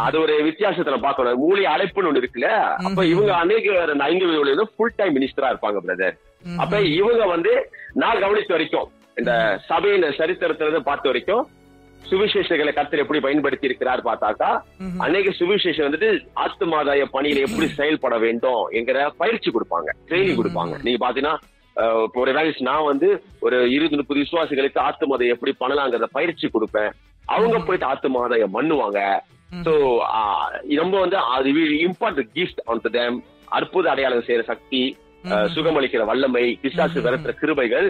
அது ஒரு வித்தியாசத்துல பார்க்கணும். மூலி அழைப்புன்னு ஒண்ணு இருக்குல்ல? அப்ப இவங்க அநேக ஐந்து ஃபுல் டைம் மினிஸ்டரா இருப்பாங்க பிரதர் அப்ப இவங்க வந்து நான் கவனித்த வரைக்கும் இந்த சபையின் சரித்திரத்துல பார்த்த வரைக்கும் சுவிசேஷங்களை கர்த்தர் எப்படி பயன்படுத்தி இருக்கிறார் பார்த்தாக்கா அநேக சுவிசேஷம் வந்துட்டு ஆத்துமாதாய பணியில எப்படி செயல்பட வேண்டும் என்கிற பயிற்சி கொடுப்பாங்க ட்ரைனிங் கொடுப்பாங்க. நீங்க பாத்தீங்கன்னா ஒரு நான் வந்து ஒரு இருபது முப்பது விசுவாசிகளுக்கு ஆத்துமாதையம் எப்படி பண்ணலாங்கிறத பயிற்சி கொடுப்பேன். அவங்க போயிட்டு ஆத்துமாதாயம் பண்ணுவாங்க. சோ ரொம்ப வந்து அது impart gift on to them அற்புத அடையாளம் செய்யற சக்தி சுகமளிக்கிற வல்லமை பிசாசு விரட்டுற கிருபைகள்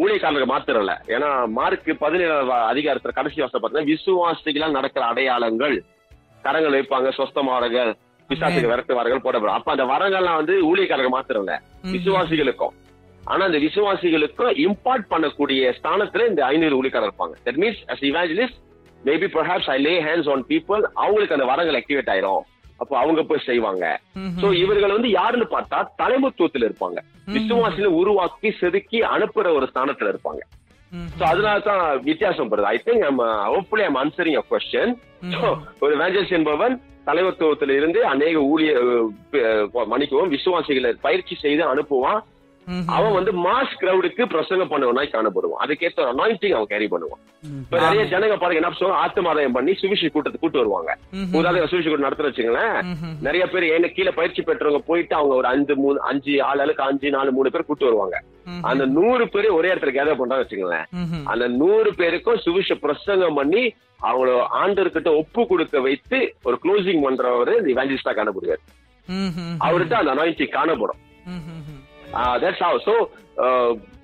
ஊழியக்காரர்களுக்கு மாத்திரம் இல்ல ஏன்னா மார்க் பதினேழாவது அதிகாரத்துல கடைசி வாசம் பார்த்தீங்கன்னா விசுவாசிகளால் நடக்கிற அடையாளங்கள் கரங்கள் வைப்பாங்க சொஸ்தமாவர்கள் பிசாசுக்கு விரட்டுவார்கள் போடப்படும். அப்ப அந்த வரங்கள்லாம் வந்து ஊழியக்காரர்கள் மாத்திரம் இல்ல விசுவாசிகளுக்கும். ஆனா அந்த விசுவாசிகளுக்கும் இம்பார்ட் பண்ணக்கூடிய ஸ்தானத்துல இந்த ஐநூறு ஊழியக்காரர் இருப்பாங்க. That means as evangelist maybe perhaps I lay hands on people அவங்களுக்கு அந்த வரங்கள் ஆக்டிவேட் ஆயிரும். அப்போ அவங்க போய் செய்வாங்க. சோ இவர்கள் வந்து யாருன்னு பார்த்தா தலைமைத்துவத்துல இருப்பாங்க. விசுவாசில உருவாக்கி செதுக்கி அனுப்புற ஒரு ஸ்தானத்துல இருப்பாங்க. சோ அதனால தான் வித்தியாசம் வருது. I think I'm hopefully I'm answering a question ஒரு வேஞ்சல்ஸ் என்பவன் தலைவத்துவத்துல இருந்து அநேக ஊழிய அஹ், மன்னிக்கவும் விசுவாசிகளை பயிற்சி செய்து அனுப்புவான். அவன் வந்து மாஸ் கிரௌடுக்கு பிரசங்கம் பண்ணுவனாய் காணப்படுவான். அதுக்கேற்ற அனாயிண்டிங் அவன் கேரி பண்ணுவான். இப்ப நிறைய ஜனங்க பாருங்க என்ன சொல்லுவாங்க ஆத்மாதாயம் பண்ணி சுவிஷி கூட்டத்தை கூட்டு வருவாங்க. உதாரணம் சுவிஷி கூட்டம் நடத்துற வச்சுங்களேன் நிறைய பேர் என்ன கீழே பயிற்சி பெற்றவங்க போயிட்டு அவங்க ஒரு அஞ்சு மூணு அஞ்சு ஆளுக்கு அஞ்சு நாலு மூணு பேர் கூட்டு வருவாங்க. அந்த நூறு பேர் ஒரே இடத்துல கேதர் பண்றாங்க வச்சுங்களேன் அந்த நூறு பேருக்கும் சுவிஷ பிரசங்கம் பண்ணி அவங்கள ஆண்டர்கிட்ட ஒப்பு கொடுக்க வைத்து ஒரு க்ளோசிங் பண்றவரு இந்த இவாஞ்சலிஸ்டா காணப்படுவார். அவர்கிட்ட அந்த அனாயிண்டிங் காணப்படும். தட்ஸ் ஹவ் சோ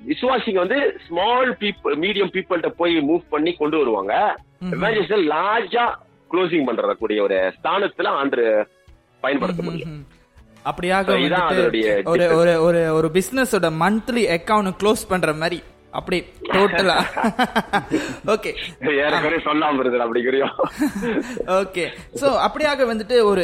விசுவாசிங்க வந்து ஸ்மால் பீப்புள் மீடியம் பீப்புள்கிட்ட போய் மூவ் பண்ணி கொண்டு வருவாங்க. எவாஞ்சலிஸ்ட் லார்ஜா க்ளோசிங் பண்றக்கூடிய ஒரு ஸ்தானத்துல ஆண்டு பயன்படுத்த முடியும். அப்படியாக. ஒரு ஒரு ஒரு பிசினஸோட மந்த்லி அக்கவுண்ட் க்ளோஸ் பண்ற மாதிரி. அப்படி டோட்டலா ஓகே ஏற்கனவே சொல்லாம இருக்குது அப்படிங்கிறியோ? ஓகே சோ அப்படியாக வந்துட்டு ஒரு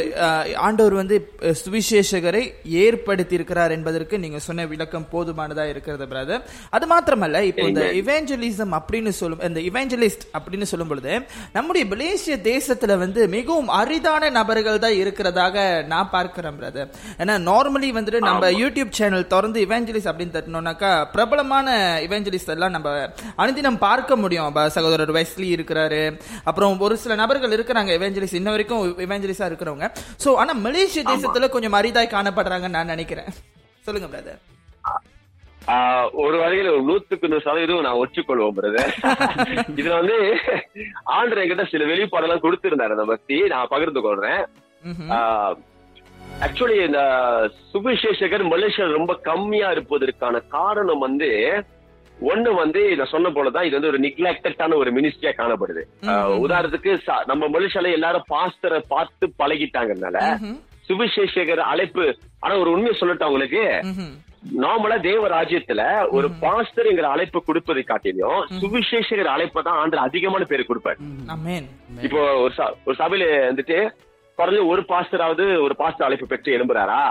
ஆண்டவர் வந்து சுவிசேஷகரை ஏற்படுத்தி இருக்கிறார் என்பதற்கு நீங்க சொன்ன விளக்கம் போதுமானதா இருக்கிறது பிரதர் அது மாத்திரமல்ல இப்போ இந்த. இவேஞ்சலிசம் அப்படின்னு சொல்லும் இந்த இவேஞ்சலிஸ்ட் அப்படின்னு சொல்லும் பொழுது நம்முடைய மலேசிய தேசத்துல வந்து மிகவும் அரிதான நபர்கள் தான் இருக்கிறதாக நான் பார்க்கிறேன் பிரதர் ஏன்னா நார்மலி வந்துட்டு நம்ம யூடியூப் சேனல் திறந்து இவேஞ்சலிஸ்ட் அப்படின்னு தட்டினோம்னாக்கா பிரபலமான இவேஞ்சலிஸ்ட் எல்லாம் நம்ம அனுதினம் பார்க்க முடியும். சகோதரர் வெஸ்லி இருக்கிறாரு. அப்புறம் ஒரு சில நபர்கள் இருக்கிறாங்க இவேஞ்சலிஸ்ட் இன்ன வரைக்கும் இவேஞ்சலிஸ்டா இருக்கிறவங்க. சோ ஆனா மலேசிய தேசத்துல கொஞ்சம் அரிதாய் காணப்படுறாங்கன்னு நான் நினைக்கிறேன். சொல்லுங்க பிரதர் ஒரு வகையில் நூத்துக்கு நூறு சதவீதம் நான் ஒற்றுக்கொள்வோம் பிரதர் <laughs> இதுல வந்து ஆண்டர் என்கிட்ட சில வெளிப்பாடெல்லாம் கொடுத்திருந்தாரு அதை பத்தி நான் பகிர்ந்து கொள்றேன். ஆக்சுவலி இந்த சுவிசேஷகர் மலேசியா ரொம்ப கம்மியா இருப்பதற்கான காரணம் வந்து ஒண்ணு வந்து இத சொன்ன போலதான் இது வந்து ஒரு நிக்லெக்டடான ஒரு மினிஸ்ட்ரியா காணப்படுது. உதாரணத்துக்கு நம்ம மனுஷால எல்லாரும் பாஸ்டரை பார்த்து பழகிட்டாங்கனால சுவிசேஷகர் அழைப்பு ஆனா ஒரு உண்மையை சொல்லட்டும் உங்களுக்கு? நார்மலா தேவ ராஜ்யத்துல ஒரு பாஸ்டர்ங்கிற அழைப்பு கொடுப்பதை காட்டிலும் சுவிசேஷகர் அழைப்பை தான் ஆண்டு அதிகமான பேர் கொடுப்பாரு. இப்போ ஒரு சபையில வந்துட்டு குறைஞ்ச ஒரு பாஸ்டராவது ஒரு பாஸ்டர் அழைப்பு பெற்று எழும்புறாரா?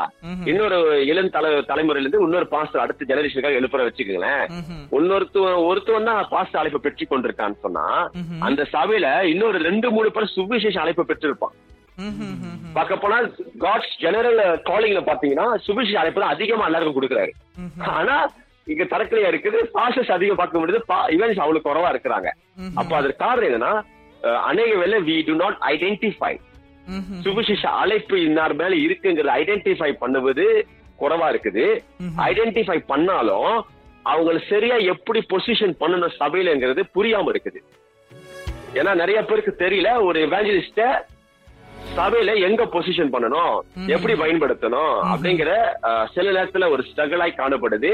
இன்னொரு இளம் தலை தலைமுறையில இருந்து இன்னொரு பாஸ்டர் அடுத்த ஜெனரேஷனுக்காக எழுப்புற வச்சுக்கோங்களேன். இன்னொருத்தவன் ஒருத்தவன் தான் பாஸ்டர் அழைப்பு பெற்று கொண்டிருக்கான்னு சொன்னா அந்த சபையில இன்னொரு ரெண்டு மூணு பேர் சுவிசேஷ அழைப்பு பெற்றிருப்பான். பார்க்க போனா காட்ஸ் ஜெனரல் காலிங்ல பாத்தீங்கன்னா சுவிசேஷ அழைப்பு தான் அதிகமா எல்லாருக்கும் கொடுக்குறாரு. ஆனா இங்க தரக்கலையா இருக்குது பாசஸ் அதிகம் பார்க்க முடியுது இவன்ஸ் அவ்வளவு குறவா இருக்கிறாங்க. அப்ப அதற்கு காரணம் என்னன்னா அநேக வேலை வி டு நாட் ஐடென்டிஃபை சுவிசேஷ அழைப்பு இன்னார் மேல இருக்குங்கிறத ஐடென்டிஃபை பண்ணுவது குறைவா இருக்குது. ஐடென்டிஃபை பண்ணாலும் அவங்கள சரியா எப்படி பொசிஷன் பண்ணணும் சபையிலங்கிறது புரியாம இருக்குது. ஏன்னா நிறைய பேருக்கு தெரியல ஒரு எவாஞ்சலிஸ்ட சபையில எங்க பொசிஷன் பண்ணணும் எப்படி பயன்படுத்தணும் அப்படிங்கிற சில நேரத்துல ஒரு ஸ்ட்ரகிளாய் காணப்படுது.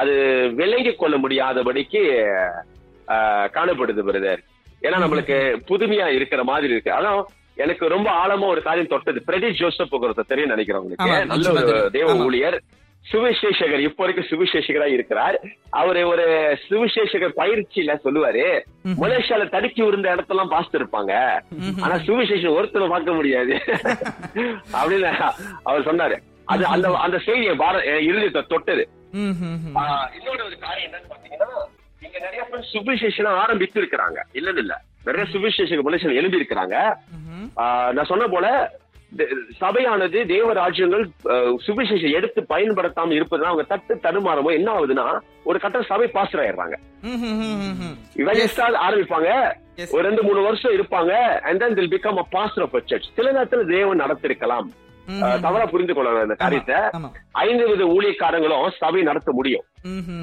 அது விளங்கி கொள்ள முடியாதபடிக்கு காணப்படுது பிரதர் ஏன்னா நம்மளுக்கு புதுமையா இருக்கிற மாதிரி இருக்கு. அதான் எனக்கு ரொம்ப ஆழமா ஒரு காரியம் தொட்டது. பிரதீப் ஜோசப் ஒருத்தர் தெரியும் நினைக்கிறேன் உங்களுக்கு. நல்ல ஒரு. தேவ. ஊழியர். சுவிசேஷகர் இப்போ வரைக்கும் சுவிசேஷகரா இருக்கிறார். அவரு ஒரு சுவிசேஷகர் பயிற்சியில சொல்லுவாரு மலேசியால தடுக்கி விழுந்த இடத்தெல்லாம் பாஸ்ட் இருப்பாங்க ஆனா சுவிசேஷம் ஒருத்தரை பார்க்க முடியாது. <laughs> அப்படின்னு அவர் சொன்னாரு. அது அந்த அந்த செய்தியை பார இறுதியத்தை தொட்டது. இன்னொரு ஒரு காரியம் என்னன்னு பாத்தீங்கன்னா இங்க நிறைய பேர் சுவிசேஷனை ஆரம்பித்து இருக்கிறாங்க இல்லன்னு இல்ல நிறைய சுவிசேஷக மனுஷன் எழுதி இருக்கிறாங்க நான் சொன்ன போல சபையானது தேவ ராஜ்யங்கள் ஆஹ், சுவிசேஷம் எடுத்து பயன்படுத்தாம இருப்பதுனா அவங்க தட்டு தடுமாறமோ என்ன ஆகுதுன்னா ஒரு கட்ட சபை பாஸ்டர் ஆயிடுறாங்க. இவங்க ஆரம்பிப்பாங்க. ஒரு ரெண்டு மூணு வருஷம் இருப்பாங்க. And then they'll become a pastor of church சில நேரத்துல தேவன் நடத்திருக்கலாம். தவறா புரிந்து கொள்ளலாம் இந்த காரியத்தை. ஐந்து வித ஊழியக்காரங்களும் சபை நடத்த முடியும்.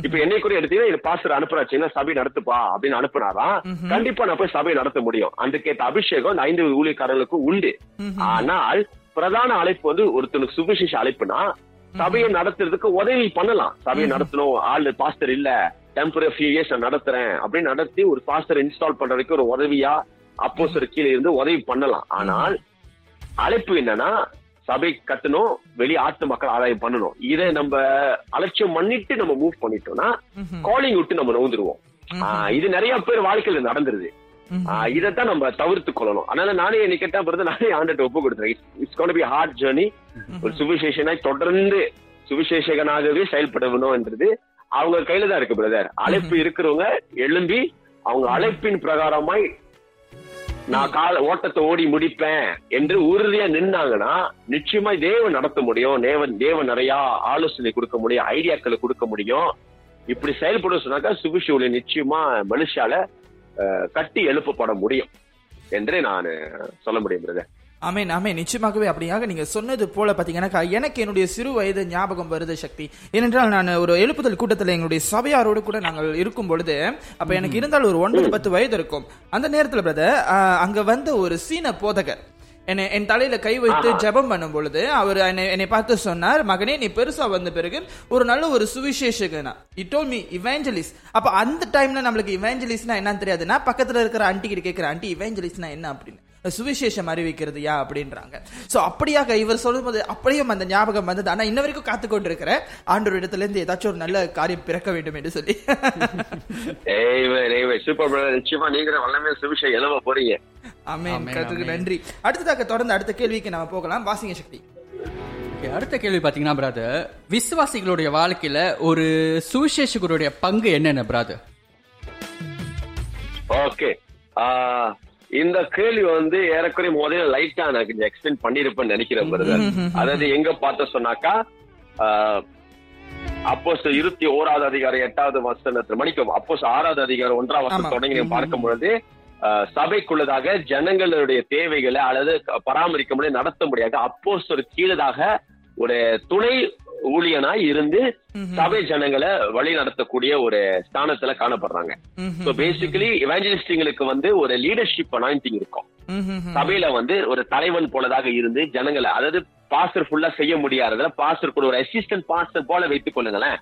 இப்ப என்னை கூட எடுத்தீங்கன்னா இது பாஸ்டர் அனுப்புறாச்சுன்னா சபை நடத்துப்பா அப்படின்னு அனுப்புனாதான் கண்டிப்பா நான் போய் சபை நடத்த முடியும். அதுக்கேற்ற அபிஷேகம் அந்த ஐந்து ஊழியக்காரர்களுக்கு உண்டு. ஆனால் பிரதான அழைப்பு வந்து ஒருத்தனுக்கு சுவிசேஷ அழைப்புனா சபையை நடத்துறதுக்கு உதவி பண்ணலாம். சபையை நடத்தணும். ஆள் பாஸ்டர் இல்ல. டெம்பரரி ஃபியூ இயர்ஸ் நான் நடத்துறேன். அப்படின்னு நடத்தி ஒரு பாஸ்டர் இன்ஸ்டால் பண்றதுக்கு ஒரு உதவியா அப்போஸ்தலர் கீழே இருந்து உதவி பண்ணலாம். ஆனால் அழைப்பு என்னன்னா சபை கட்டணும் வெளி ஆட்டு மக்கள் ஆதாயம் பண்ணணும். இதை நம்ம அலட்சியம் பண்ணிட்டு நம்ம மூவ் பண்ணிட்டோம்னா காலிங் விட்டு நம்ம நோந்துருவோம் ஆஹ் இது நிறைய பேர் வாழ்க்கையில நடந்துருது. இதைத்தான் நம்ம தவிர்த்து கொள்ளணும். அதனால நானே என்னை கேட்டா பிறகு நானே ஆண்டுட்டு ஒப்பு கொடுத்துறேன். It's gonna be hard journey ஒரு சுவிசேஷனாய் தொடர்ந்து சுவிசேஷகனாகவே செயல்படணும்ன்றது அவங்க கையில தான் இருக்கு பிரதர். அழைப்பு இருக்கிறவங்க எழும்பி அவங்க அழைப்பின் பிரகாரமாய் நான் கால ஓட்டத்தை ஓடி முடிப்பேன் என்று உறுதியா நின்னாங்கன்னா நிச்சயமா தேவன் நடத்த முடியும். தேவன் தேவன் நிறைய ஆலோசனை கொடுக்க முடியும் ஐடியாக்களை கொடுக்க முடியும். இப்படி செயல்பட சொன்னாக்கா சுபிஷுவில் நிச்சயமா மனுஷால கட்டி எழுப்பப்பட முடியும். என்று நான் சொல்ல முடியும் பிரதர் ஆமேன் ஆமேன். நிச்சயமாகவே அப்படியாக நீங்க சொன்னது போல பாத்தீங்கன்னா எனக்கு என்னுடைய சிறு வயது ஞாபகம் வருது சக்தி. ஏனென்றால் நான் ஒரு எழுப்புதல் கூட்டத்தில் எங்களுடைய சபையாரோடு கூட நாங்கள் இருக்கும் பொழுது அப்ப எனக்கு இருந்தால் ஒரு ஒன்பது பத்து வயது இருக்கும். அந்த நேரத்துல பிரதர் அங்க வந்த ஒரு சீன போதகர். என்னை என் தலையில கை வைத்து ஜெபம் பண்ணும் பொழுது அவர் என்னை என்னை பார்த்து சொன்னார் மகனே நீ பெருசா வந்த பிறகு ஒரு நல்ல ஒரு சுவிசேஷகனா? இட் டோல் மீ இவாஞ்சலிஸ் அப்ப அந்த டைம்ல நம்மளுக்கு இவாஞ்சலிஸ்னா என்னன்னு தெரியாதுன்னா பக்கத்துல இருக்கிற ஆண்டி கிட்ட கேட்கிற ஆண்டி இவாஞ்சலிஸ்னா என்ன? அப்படின்னு. சுவிசேஷம் அறிவிக்கிறது யா அப்படின்றாங்க. சோ அப்படியாக இவர் சொல்லும்போது அப்படியும் அந்த ஞாபகம் வந்தது. ஆனா இன்ன வரைக்கும் காத்து கொண்டிருக்கிற ஆண்டோர் இடத்துல இருந்து ஏதாச்சும் ஒரு நல்ல காரியம் பிறக்க வேண்டும் என்று சொல்லி. <laughs> சூப்பர் பிரதர் நிச்சயமா நீங்க வல்லமே சுவிசேஷம் எழுவ போறீங்க. ஆமென். நன்றி. அடுத்ததாக தொடர்ந்து அடுத்த கேள்விக்கு நம்ம போகலாம். வாசிங்க சக்தி. Okay, அடுத்த கேள்வி பாத்தீங்கன்னா பிராதர் விசுவாசிகளுடைய வாழ்க்கையில ஒரு சுவிசேஷகருடைய பங்கு என்னென்ன பிராதர் ஓகே இந்த கேள்வி வந்து ஏறக்குறைய முதல்ல லைட்டா நான் கொஞ்சம் எக்ஸ்பிளைன் பண்ணிருப்பேன்னு நினைக்கிறேன் பிரதர் அதாவது எங்க பார்த்த சொன்னாக்கா அப்போஸ் இருபத்தி ஓராவது அதிகாரம் எட்டாவது வசனத்துல மணிக்கும் அப்போஸ் ஆறாவது அதிகாரம் ஒன்றாம். வசனம் தொடங்கி பார்க்கும் பொழுது சபைக்குள்ளதாக ஜனங்களுடைய தேவைகளை அல்லது பராமரிக்க முடியாது நடத்த முடியாது. அப்போஸ் ஒரு கீழதாக ஒரு துணை ஊழியனாய் இருந்து சபை ஜனங்களை வழி நடத்தக்கூடிய ஒரு ஸ்தானத்துல காணப்படுறாங்க. சோ பேசிக்கலி இவாஞ்சலிஸ்டுங்களுக்கு வந்து ஒரு லீடர்ஷிப் அனாயிண்டிங் இருக்கும். சபையில வந்து ஒரு தலைவன் போலதாக இருந்து ஜனங்களை அதாவது பாஸ்டர் ஃபுல்லா செய்ய முடியாததுல பாஸ்டர் கூட ஒரு அசிஸ்டன்ட் பாஸ்டர் போல வைத்துக் கொள்ளுங்களேன்.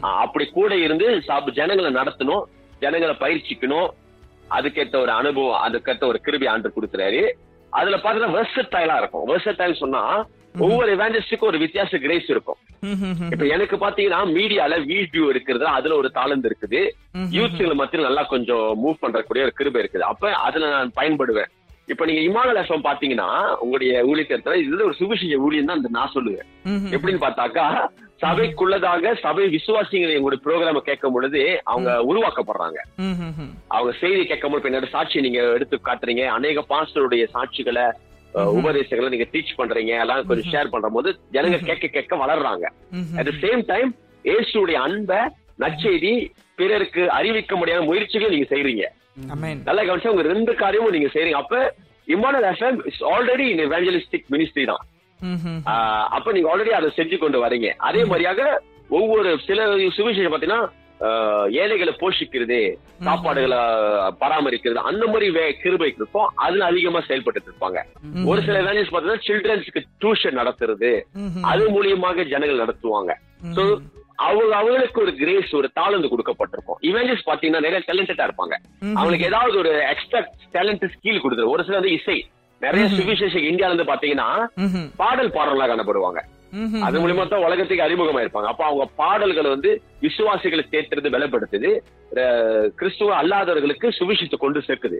அப்படி கூட இருந்து சப- ஜனங்களை நடத்தணும் ஜனங்களை பயிற்சிக்கணும் அதுக்கேத்த ஒரு அனுபவம் அதுக்கேத்த ஒரு கிருபி ஆண்டு கொடுக்குறாரு. அதுல பாத்தீங்கன்னா வெர்சடைலா இருக்கும். வெர்சடைல் சொன்னா ஒவ்வொரு எவாஞ்சலிஸ்டுக்கும் ஒரு வித்தியாச கிரேஸ் இருக்கும். இப்ப எனக்கு பாத்தீங்கன்னா மீடியால வீடியோ இருக்கிறது அதுல ஒரு தாளந்து இருக்குது. யூத்ல மத்தியில் நல்லா கொஞ்சம் மூவ் பண்றக்கூடிய ஒரு கிருபை இருக்குது. அப்ப அதுல நான் பயன்படுவேன். இப்ப நீங்க இமாலய எஃப்எம் பாத்தீங்கன்னா உங்களுடைய ஊழியத்துல இதுல ஒரு சுவிசேஷ ஊழியம் தான் நான் சொல்லுவேன். எப்படின்னு பார்த்தாக்கா சபைக்குள்ளதாக சபை விசுவாசிகளை எங்களுடைய ப்ரோக்ராம கேட்கும் பொழுது அவங்க உருவாக்கப்படுறாங்க. அவங்க செய்தி கேட்கும் போது என்னோட சாட்சியை நீங்க எடுத்து காட்டுறீங்க. அநேக பாஸ்டருடைய சாட்சிகளை உபதேசங்களை நீங்க டீச் பண்றீங்க எல்லாம் கொஞ்சம் ஷேர் பண்ற போது ஜனங்க கேட்க கேட்க வளர்றாங்க. அட் த சேம் டைம் இயேசுடைய அன்பை நற்செய்தி பிறருக்கு அறிவிக்க முடியாத முயற்சிகளை நீங்க செய்றீங்க. அமேன் நல்லா கவனிச்சா உங்க ரெண்டு காரியமும் நீங்க செய்றீங்க. அப்ப Emmanuel FM is already in evangelistic ministry தான். அப்ப நீங்க ஆல்ரெடி அதை செஞ்சு கொண்டு வரீங்க. அதே மாதிரியாக ஒவ்வொரு சில சுவிசேஷம் பாத்தீங்கன்னா ஏழைகளை போஷிக்கிறது சாப்பாடுகளை பராமரிக்கிறது அந்த மாதிரி வே- கிருபை இருக்கும் அதுல அதிகமா செயல்பட்டு இருப்பாங்க. ஒரு சில வேலைஸ் பாத்தீங்கன்னா சில்ட்ரன்ஸ்க்கு டியூஷன் நடத்துறது அது மூலியமாக ஜனங்கள் நடத்துவாங்க. சோ அவங்க அவங்களுக்கு ஒரு கிரேஸ் ஒரு தாளந்து கொடுக்கப்பட்டிருக்கும். இவெஞ்சஸ் பாத்தீங்கன்னா நிறைய டேலண்டடா இருப்பாங்க. அவங்களுக்கு ஏதாவது ஒரு எக்ஸ்ட்ரா டேலண்ட் ஸ்கில் கொடுத்துரு. ஒரு சில வந்து இசை. நிறைய சுவிசேஷம் இந்தியால இருந்து பாத்தீங்கன்னா பாடல் பாடலாம் காணப்படுவாங்க. அது மூலியமா தான் உலகத்துக்கு அறிமுகமா இருப்பாங்க அப்ப அவங்க பாடல்கள் வந்து விசுவாசிகளை சேர்த்துறது பலப்படுத்துது. கிறிஸ்துவ அல்லாதவர்களுக்கு சுவிசேஷத்தை கொண்டு சேர்க்குது.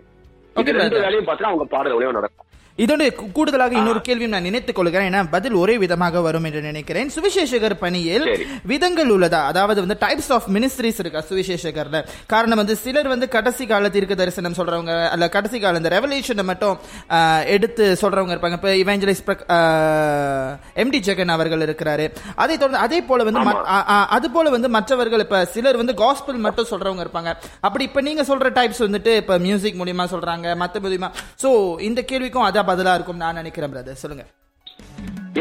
இது ரெண்டு. வேலையும் பார்த்தா அவங்க பாடல் மூலியமா நடக்கும். இதோட கூடுதலாக இன்னொரு கேள்வியும் நான் நினைத்துக் கொள்கிறேன். ஏன்னா பதில் ஒரே விதமாக வரும் என்று நினைக்கிறேன். சுவிசேஷகர் பணியில். விதங்கள் உள்ளதா? அதாவது வந்து டைப்ஸ் ஆஃப் மினிஸ்ட்ரிஸ் இருக்கா சுவிசேஷகர்ல? காரணம் வந்து சிலர் வந்து கடைசி கால தீர்க்க தரிசனம் சொல்றவங்க அல்ல கடைசி கால இந்த ரெவலேஷனை மட்டும் எடுத்து சொல்றவங்க இருப்பாங்க. இப்ப இவஞ்சலிஸ்ட் எம்டி ஜெகன் அவர்கள் இருக்கிறாரு. அதை தொடர்ந்து அதே போல வந்து அது போல வந்து மற்றவர்கள் இப்ப சிலர் வந்து காஸ்பிள் மட்டும் சொல்றவங்க இருப்பாங்க. அப்படி இப்ப நீங்க சொல்ற டைப்ஸ் வந்துட்டு இப்ப மியூசிக் மூலியமா சொல்றாங்க மத்த மூலியமா சோ இந்த கேள்விக்கும் அதான் பதிலா இருக்கும் நான் நினைக்கிறேன் பிரதர் சொல்லுங்க.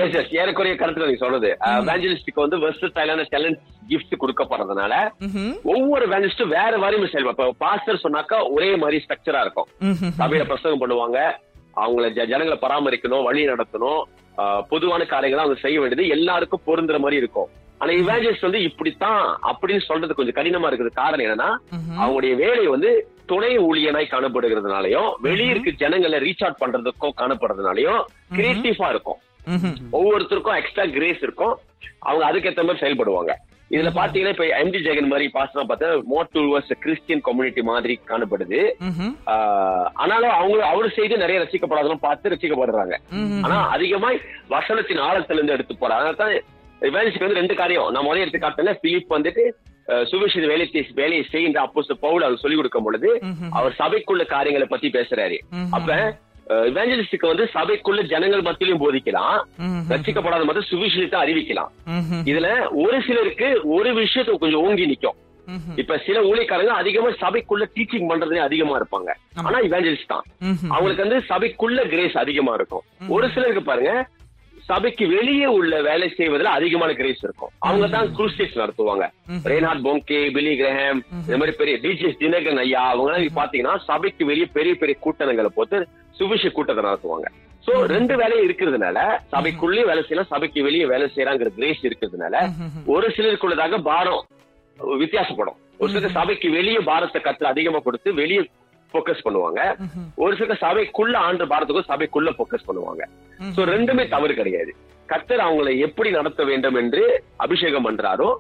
எஸ் எஸ் ஏறக்குறைய கருத்துல நீங்க சொல்றது. வேஞ்சலிஸ்டுக்கு வந்து வெர்சடைலான டேலண்ட் கிஃப்ட் கொடுக்கப்படுறதுனால ஒவ்வொரு வேஞ்சலிஸ்டும் வேற மாதிரி இப்ப பாஸ்டர் சொன்னாக்கா ஒரே மாதிரி ஸ்ட்ரக்சரா இருக்கும். சபையில பிரசங்கம் பண்ணுவாங்க. அவங்கள ஜனங்களை பராமரிக்கணும் வழி நடத்தணும். பொதுவான காரியங்களை அவங்க செய்ய வேண்டியது எல்லாருக்கும் பொருந்துற மாதிரி இருக்கும். ஆனா இவாஞ்சலிஸ்ட் வந்து இப்படித்தான் அப்படின்னு சொல்றது கொஞ்சம் கடினமா இருக்குது. காரணம் என்னன்னா அவங்களுடைய வேலை வந்து துணை ஊழியனாய் காணப்படுகிறதுனாலயும் வெளியிருக்கு ஜனங்களை ரீச் அவுட் பண்றதுக்கும் காணப்படுறதுனாலயும் கிரியேட்டிவா இருக்கும். ஒவ்வொருத்தருக்கும் எக்ஸ்ட்ரா கிரேஸ் இருக்கும். அவங்க அதுக்கேத்த மாதிரி செயல்படுவாங்க. இதுல பாத்தீங்கன்னா இப்ப எம்டி ஜெகன் மாதிரி பாஸ்டா பார்த்தா மோர் டுவர்ஸ் கிறிஸ்டியன் கம்யூனிட்டி மாதிரி காணப்படுது. ஆனாலும் அவங்க அவரு செய்து நிறைய ரசிக்கப்படாதெல்லாம் பார்த்து ரசிக்கப்படுறாங்க. ஆனா அதிகமாய் வசனத்தின் ஆழத்துல இருந்து எடுத்து போறாங்க. அதனால தான் இவாலிஸ்க்கு வந்து ரெண்டு காரியம். நான் முதல்ல எடுத்து காட்டினேன் பிலிப் வந்துட்டு சுவிசேஷ வேலையை வேலையை செய்கின்ற அப்போ பவுல் அவர் சொல்லிக் கொடுக்கும் பொழுது அவர் சபைக்குள்ள காரியங்களை பத்தி பேசுறாரு. அப்ப இவாஞ்சலிஸ்டுக்கு வந்து சபைக்குள்ள ஜனங்கள் மத்தியிலும் போதிக்கலாம். ரசிக்கப்படாத மட்டும் சுவிசேஷத்தை அறிவிக்கலாம். இதுல ஒரு சிலருக்கு ஒரு விஷயத்தை கொஞ்சம் ஓங்கி நிக்கும். இப்ப சில ஊழியக்காரங்க அதிகமா சபைக்குள்ள டீச்சிங் பண்றதுலே அதிகமா இருப்பாங்க. ஆனா இவாஞ்சலிஸ்ட் தான். அவங்களுக்கு வந்து சபைக்குள்ள கிரேஸ் அதிகமா இருக்கும். ஒரு சிலருக்கு பாருங்க சபைக்கு வெளியே உள்ள வேலை செய்வதில் அதிகமான கிரேஸ் இருக்கும். அவங்க தான் குரூசேஸ் நடத்துவாங்க. ரேனாட் போங்கே பிலி கிரஹாம் இந்த மாதிரி பெரிய டிஜிஎஸ் தினகரன் ஐயா அவங்க பாத்தீங்கன்னா சபைக்கு வெளியே பெரிய பெரிய கூட்டங்களை போட்டு சுவிச கூட்டத்தை நடத்துவாங்க. சோ ரெண்டு வேலையும் இருக்கிறதுனால சபைக்குள்ளேயும் வேலை செய்யலாம் சபைக்கு வெளியே வேலை செய்யறாங்கிற கிரேஸ் இருக்கிறதுனால ஒரு சிலருக்குள்ளதாக பாரம் வித்தியாசப்படும். ஒரு சிலர் சபைக்கு வெளியே பாரத்தை கத்துல அதிகமா கொடுத்து வெளியே போக்கஸ் பண்ணுவாங்க. ஒரு சிலர் சபைக்குள்ள ஆண்டு பாரத்துக்கும் சபைக்குள்ள போக்கஸ் பண்ணுவாங்க. சோ ரெண்டுமே தவறு கிடையாது. கர்த்தர் அவங்களை எப்படி நடத்த வேண்டும் என்று அபிஷேகம் பண்றாரோ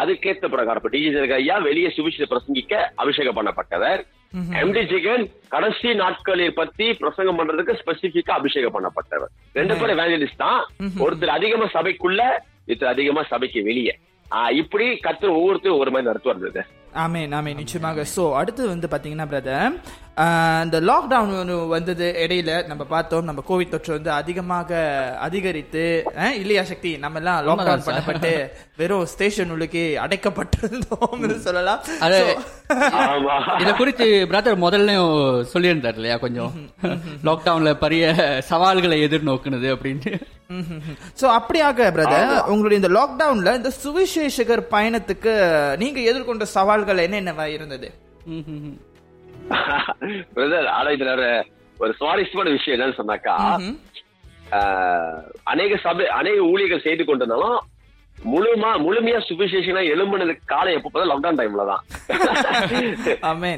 அதுக்கேத்த பிரகாரம் இப்ப டிஜி ஐயா வெளியே சுவிசேஷ பிரசங்கிக்க அபிஷேகம் பண்ணப்பட்டவர். எம்டி ஜெகன் கடைசி நாட்களில் பத்தி பிரசங்கம் பண்றதுக்கு ஸ்பெசிபிக்கா அபிஷேகம் பண்ணப்பட்டவர். ரெண்டு பேரும் எவாஞ்சலிஸ்ட் தான். ஒருத்தர் அதிகமா சபைக்குள்ள ஒருத்தர் அதிகமா சபைக்கு வெளியே. இப்படி கர்த்தர் ஒவ்வொருத்தரும் ஒரு மாதிரி நடத்துவார் ஆமே ஆமே நிச்சயமாக. ஸோ அடுத்து வந்து பார்த்தீங்கன்னா பிரதர் இந்த லாக்டவுன் வந்தது இடையில நம்ம பார்த்தோம் நம்ம கோவிட் தொற்று வந்து அதிகமாக அதிகரித்து இல்லையா சக்தி? நம்ம எல்லாம் லாக்டவுன். பண்ணப்பட்டு வெறும் ஸ்டேஷன் உள்ளுக்கு அடைக்கப்பட்டிருந்தோம்னு சொல்லலாம். இத குறித்து பிரதர் முதல்ல சொல்லியிருந்தார் இல்லையா கொஞ்சம்? லாக்டவுன்ல பெரிய சவால்களை எதிர்நோக்குனது அப்படின்னு சோ அப்படியாக பிரதர் உங்களுடைய இந்த லாக்டவுன்ல இந்த சுவிசேஷகர் பயணத்துக்கு நீங்க எதிர்கொண்ட சவால்கள் என்னென்னவா இருந்தது? பிரதர் ஆனா இதுல ஒரு- சுவாரஸ்யமான விஷயம் என்னன்னு சொன்னாக்கா அநேக சபை அநேக ஊழியர்கள் செய்து கொண்டிருந்தாலும் முழுமா முழுமையா சுவிசேஷனா எழும்புனதுக்கு காலம் எப்ப பார்த்தா லாக்டவுன் டைம்ல தான்.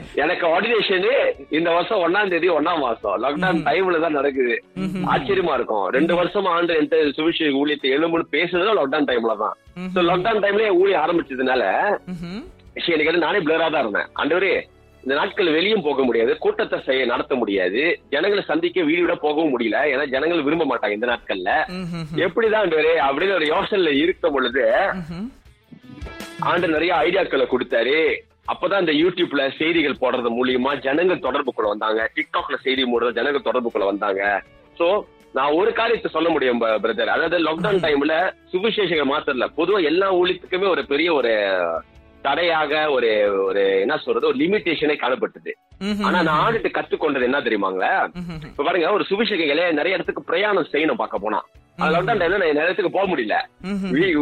<laughs> எனக்கு ஆர்டினேஷன் இந்த வருஷம் ஒன்னாம் தேதி ஒன்னாம் மாசம். லாக்டவுன் டைம்ல தான் நடக்குது. ஆச்சரியமா இருக்கும். ரெண்டு வருஷமா ஆண்டு எந்த சுவிசேஷ ஊழியத்தை எழும்புன்னு பேசுறது லாக்டவுன் டைம்ல தான். சோ லாக்டவுன் டைம்ல ஊழிய ஆரம்பிச்சதுனால. விஷயம் எனக்கு நானே பிளரா தான் இருந்தேன். ஆண்டவரே இந்த நாட்கள் வெளியும் போக முடியாது கூட்டத்தை செய்ய நடத்த முடியாது. ஜனங்களை சந்திக்க வீடு விட போகவும் முடியல. ஏன்னா ஜனங்கள் விரும்ப மாட்டாங்க இந்த நாட்கள்ல. எப்படிதான் அப்படின்னு ஒரு யோசனையில இருக்கும் பொழுது. ஆண்டு நிறைய ஐடியாக்களை கொடுத்தாரு. அப்பதான் இந்த யூடியூப்ல செய்திகள் போடுறது மூலியமா ஜனங்கள் தொடர்புக்குள்ள வந்தாங்க. டிக்டாக்ல செய்தி மூடுறது ஜனங்கள் தொடர்புக்குள்ள வந்தாங்க. சோ நான் ஒரு காரியத்தை சொல்ல முடியும் பிரதர் அதாவது லாக்டவுன் டைம்ல சுவிசேஷங்கள் மாத்திரல பொதுவா எல்லா ஊழியத்துக்குமே ஒரு பெரிய ஒரு தடையாக ஒரு ஒரு என்ன சொல்றது ஒரு லிமிட்டேஷனே காணப்பட்டது. ஆனா நான் ஆண்டுட்டு கத்துக்கொண்டது என்ன தெரியுமாங்களா. இப்ப பாருங்க ஒரு சுவிசேஷங்களே நிறைய இடத்துக்கு பிரயாணம் செய்யணும் பார்க்க போனா. அது லாக்டவுன் டைம்ல நான் நிறைய இடத்துக்கு போக முடியல.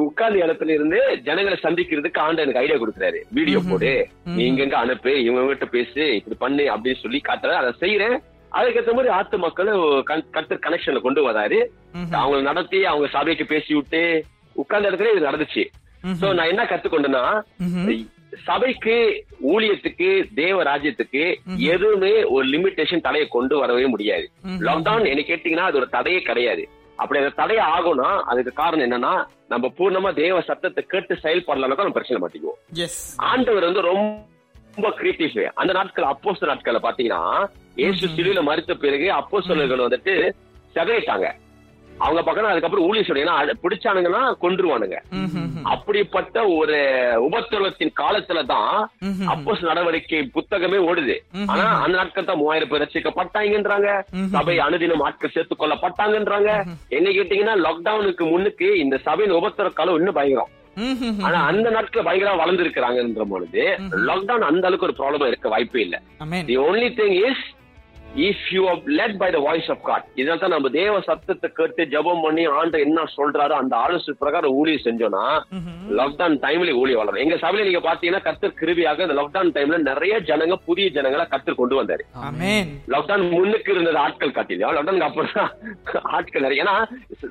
உட்கார்ந்த இடத்துல இருந்து ஜனங்களை சந்திக்கிறதுக்கு ஆண்டு எனக்கு ஐடியா கொடுக்குறாரு. வீடியோ போடு. நீ இங்க அனுப்பு இவங்க கிட்ட பேசு இப்படி பண்ணு அப்படின்னு சொல்லி காட்டுறேன் அதை செய்யறேன். அதுக்கேற்ற மாதிரி ஆத்து மக்களை கத்து கனெக்ஷன்ல கொண்டு வராரு. அவங்க நடத்தி அவங்க சபைக்கு பேசி விட்டு உட்கார்ந்த இடத்துல இது நடந்துச்சு. சோ நான் என்ன கத்துக்கொண்டேன்னா சபைக்கு ஊழியத்துக்கு தேவ ராஜ்யத்துக்கு எதுவுமே ஒரு லிமிட்டேஷன் தடையை கொண்டு வரவே முடியாது. லாக்டவுன் என்ன கேட்டீங்கன்னா அது ஒரு தடையே கிடையாது. அப்படி அந்த தடை ஆகும்னா அதுக்கு காரணம் என்னன்னா நம்ம பூர்ணமா தேவ சத்தத்தை கேட்டு செயல்படலாம் நம்ம பிரச்சனை மாட்டிக்குவோம். ஆண்டவர் வந்து ரொம்ப கிரியேட்டிவ் அந்த நாட்கள் அப்போஸ்தல நாட்கள்ல பாத்தீங்கன்னா இயேசு சிலுவையில மறித்த பிறகு அப்போஸ்தலர்கள் வந்துட்டு செதறிட்டாங்க. அவங்க பக்கம் அதுக்கப்புறம் ஊழிய சொல்லிங்கன்னா பிடிச்சானுங்கன்னா கொன்றுவானுங்க. அப்படிப்பட்ட ஒரு உபத்திரவத்தின் காலத்துல தான் அப்போஸ் நடவடிக்கை புத்தகமே ஓடுது. ஆனா அந்த நாட்கள் தான் மூவாயிரம் பேர் ரசிக்கப்பட்டாங்கன்றாங்க. சபை அனுதினம் ஆட்கள் சேர்த்துக் கொள்ளப்பட்டாங்கன்றாங்க. என்ன கேட்டீங்கன்னா லாக்டவுனுக்கு முன்னுக்கு இந்த சபையின் உபத்திர காலம் இன்னும் பயங்கரம். ஆனா அந்த நாட்கள் பயங்கரமா வளர்ந்து இருக்கிறாங்கன்ற பொழுது லாக்டவுன் அந்த அளவுக்கு ஒரு ப்ராப்ளம் இருக்க வாய்ப்பே இல்ல. The only thing is if you let by the voice of God இதனால தான் நம்ம தேவ சத்தத்தை கேட்டு ஜெபம் பண்ணி ஆண்டு என்ன சொல்றாரோ அந்த ஆலோசனை பிரகாரம் ஊழியம் செஞ்சோம்னா லாக்டவுன் டைம்ல ஊழியம் வளரும். எங்க சபையில நீங்க பாத்தீங்கன்னா கத்தர் கிருபியாக இந்த லாக்டவுன் டைம்ல நிறைய ஜனங்க புதிய ஜனங்களை கத்தர் கொண்டு வந்தாரு. லாக்டவுன் முன்னுக்கு இருந்தது ஆட்கள் காட்டிலும். லாக்டவுனுக்கு அப்புறம் ஆட்கள் நிறைய. ஏன்னா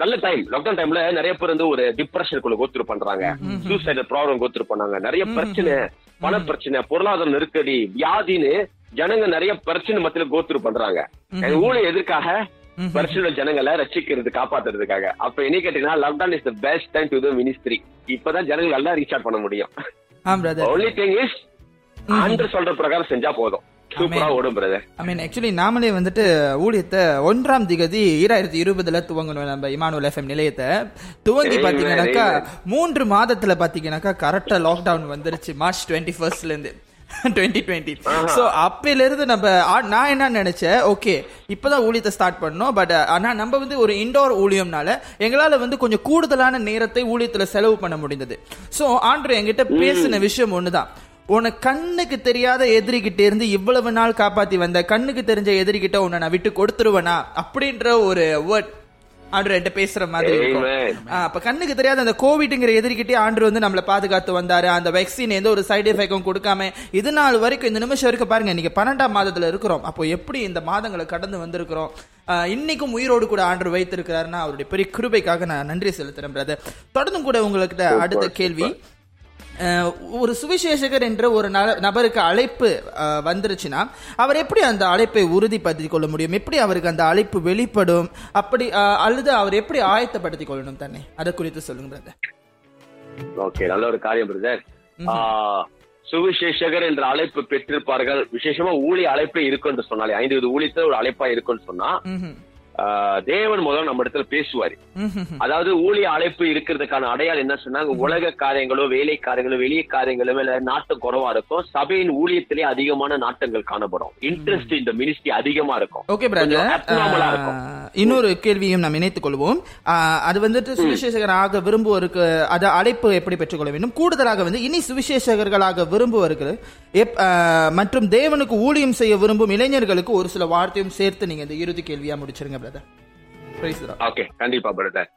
நல்ல டைம் லாக்டவுன் டைம்ல நிறைய பேர் வந்து ஒரு டிப்ரெஷனுக்குள்ள கோத்துரு பண்றாங்க. சூசைட் ப்ராப்ளம் கோத்துரு பண்ணாங்க. நிறைய பிரச்சனை பண பிரச்சனை பொருளாதார நெருக்கடி வியாதின்னு ஜனங்க நிறைய பிரச்சனை மத்தியில கோத்துரு பண்றாங்க. எங்க ஊழிய எதற்காக பிரச்சனை ஜனங்களை ரசிக்கிறது காப்பாத்துறதுக்காக. அப்ப என்ன கேட்டீங்கன்னா lockdown is the best time to the ministry இப்பதான் ஜனங்கள் எல்லாம் ரீச் அவுட் பண்ண முடியும். ஒன்லி திங் இஸ் ஆண்டு சொல்ற பிரகாரம் செஞ்சா போதும். ஆக்சுவலி நாமளே வந்துட்டு ஊழியத்தை ஒன்றாம் திகதி ஈராயிரத்தி இருபதுல துவங்கணும் நம்ம இமானுவல் எஃப்எம் நிலையத்தை. துவங்கி பாத்தீங்கன்னாக்கா. மூன்று மாதத்துல பாத்தீங்கன்னாக்கா கரெக்டா லாக்டவுன் வந்துருச்சு. மார்ச் டுவெண்ட்டி ஃபர்ஸ்ட்ல இருந்து. டுவெண்ட்டி டுவெண்ட்டி ஸோ அப்பையில இருந்து நம்ம நான் என்ன நினைச்சேன் ஓகே இப்பதான் ஊழியத்தை ஸ்டார்ட் பண்ணோம் பட் ஆனா நம்ம வந்து ஒரு இண்டோர் ஊழியம்னால எங்களால வந்து கொஞ்சம் கூடுதலான நேரத்தை ஊழியத்துல செலவு பண்ண முடிந்தது. ஸோ ஆண்ட்ரு என்கிட்ட பேசின விஷயம் ஒண்ணுதான். உன்னை கண்ணுக்கு தெரியாத எதிரிகிட்ட இருந்து இவ்வளவு நாள் காப்பாத்தி வந்த கண்ணுக்கு தெரிஞ்ச எதிரிகிட்ட உன்னை நான் விட்டு கொடுத்துருவேனா? அப்படின்ற ஒரு வேர்ட் ஆண்டு பேசுற மாதிரி இருக்கும். அப்ப கண்ணுக்கு தெரியாத அந்த கோவிட்ங்கிற எதிர்கிட்டே ஆண்டு வந்து நம்மள பாதுகாத்து வந்தாரு. அந்த வேக்சின் எந்த ஒரு சைடு எஃபெக்டும் கொடுக்காம இது நாள் வரைக்கும் இந்த நிமிஷம் வரைக்கும் பாருங்க இன்னைக்கு பன்னெண்டாம் மாதத்துல இருக்கிறோம். அப்போ எப்படி இந்த மாதங்களை கடந்து வந்திருக்கிறோம்? இன்னைக்கும் உயிரோடு கூட ஆண்டு வைத்திருக்கிறாருன்னா அவருடைய பெரிய கிருபைக்காக நான் நன்றி செலுத்துறேன் பிரதர் தொடர்ந்து கூட உங்களுக்கு அடுத்த கேள்வி. ஒரு சுவிசேஷகர் என்ற ஒரு நபருக்கு அழைப்பு வந்துருச்சுன்னா அவர் எப்படி அந்த அழைப்பை உறுதிப்படுத்திக் கொள்ள முடியும்? எப்படி அவருக்கு அந்த அழைப்பு வெளிப்படும்? அப்படி அல்லது அவர் எப்படி ஆயத்தப்படுத்திக் கொள்ளணும் தன்னை? அதை குறித்து சொல்லுங்க பிரதர் ஓகே நல்ல ஒரு காரியம் பிரதர் சுவிசேஷகர் என்ற அழைப்பு பெற்றிருப்பார்கள். விசேஷமா ஊழிய அழைப்பே இருக்குன்னு சொன்னாலே ஐந்து வித ஊழியத்துல ஒரு அழைப்பா இருக்குன்னு சொன்னா தேவன் முதல்ல நம்ம இடத்துல பேசுவாரு. அதாவது ஊழிய அழைப்பு இருக்கிறதுக்கான அடையாளம் என்ன சொன்னாங்க உலக காரியங்களோ வேலை காரியங்களோ வெளிய காரியங்களோ நாட்டம் குறைவா இருக்கும். சபையின் ஊழியத்திலே அதிகமான நாட்டங்கள் காணப்படும். இன்ட்ரெஸ்ட் இந்த மினிஸ்ட்ரி அதிகமா இருக்கும். இன்னொரு கேள்வியும் நாம் இணைத்துக் கொள்வோம். அது வந்துட்டு சுவிசேஷகர் ஆக விரும்புவோருக்கு அது அழைப்பு எப்படி பெற்றுக்கொள்ள வேண்டும்? கூடுதலாக வந்து இனி சுவிசேஷகர்களாக விரும்புவோருக்கு மற்றும் தேவனுக்கு ஊழியம் செய்ய விரும்பும் இளைஞர்களுக்கு ஒரு சில வார்த்தையும் சேர்த்து நீங்க இந்த இறுதி கேள்வியா முடிச்சிருங்க பிரதர் ஓகே கண்டிப்பா பிரதர்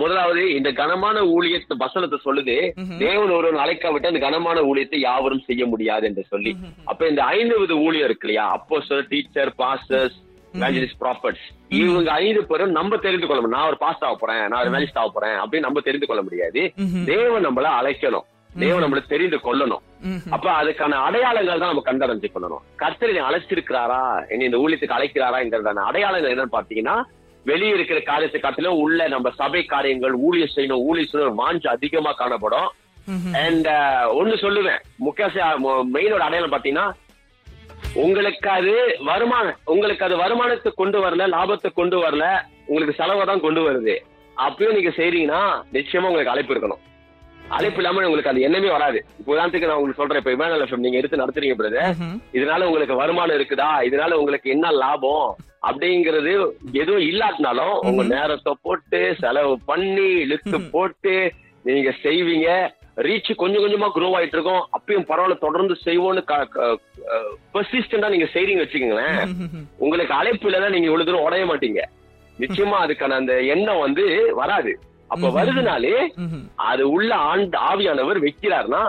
முதலாவது இந்த கனமான ஊழியத்தை வசனத்தை சொல்லுது. தேவன் ஒருவன் அழைக்காவிட்டு அந்த கனமான ஊழியத்தை யாவரும் செய்ய முடியாது என்று சொல்லி. அப்ப இந்த ஐந்து வித ஊழியம் இருக்கு இல்லையா? அப்போ டீச்சர் பாஸ்டர்ஸ் evangelist ப்ராஃபட்ஸ் இவங்க ஐந்து பேரும் நம்ம தெரிந்து கொள்ள நான் ஒரு பாஸ்ட் ஆக போறேன் நான் ஒரு வேலிஸ்ட் ஆக போறேன் அப்படின்னு நம்ம தெரிந்து கொள்ள முடியாது தேவன் நம்மள அழைக்கணும். தேவன் நம்மள தெரிந்து கொள்ளணும் அப்ப அதுக்கான அடையாளங்கள் தான் நம்ம கண்டறிஞ்சு கொள்ளணும். கர்த்தர் அழைச்சிருக்கிறாரா? என்னை இந்த ஊழியத்துக்கு அழைக்கிறாராங்கிறதான அடையாளங்கள் என்னன்னு பாத்தீங்கன்னா வெளியே இருக்கிற காரியத்தை காட்டிலும் உள்ள நம்ம சபை காரியங்கள் ஊழியர் செய்யணும் ஊழியர் செய்யணும் வாஞ்சு அதிகமா காணப்படும். அண்ட் ஒண்ணு சொல்லுவேன். முக்கிய மெயினோட அடையாளம் பாத்தீங்கன்னா உங்களுக்கு அது வருமானம் உங்களுக்கு அது வருமானத்தை கொண்டு வரல லாபத்தை கொண்டு வரல உங்களுக்கு செலவை தான் கொண்டு வருது. அப்பயும் நீங்க செய்றீங்கன்னா நிச்சயமா உங்களுக்கு அழைப்பு இருக்கணும். அழைப்பு இல்லாம உங்களுக்கு அது எண்ணமே வராது. இப்போ உதாரணத்துக்கு நான் உங்களுக்கு சொல்றேன் இப்ப எஃப்எம் நீங்க எடுத்து நடத்துறீங்க பிரதர் இதனால உங்களுக்கு வருமானம் இருக்குதா? இதனால உங்களுக்கு என்ன லாபம்? அப்படிங்கிறது எதுவும் இல்லாட்டினாலும் உங்க நேரத்தை போட்டு செலவு பண்ணி இழுத்து போட்டு நீங்க செய்வீங்க. ரீச் கொஞ்சம் கொஞ்சமா க்ரோ ஆயிட்டு இருக்கும் அப்பயும் பரவாயில்ல தொடர்ந்து செய்வோம்னு பெர்சிஸ்டண்டா நீங்க செய்றீங்க வச்சுக்கோங்களேன். உங்களுக்கு அழைப்பு இல்லைன்னா நீங்க இவ்வளவு தூரம் உடைய மாட்டீங்க. நிச்சயமா அதுக்கான அந்த எண்ணம் வந்து வராது. அப்ப வருதுனாலே அது உள்ள ஆண்டு ஆவியானவர் வைக்கிறார்னா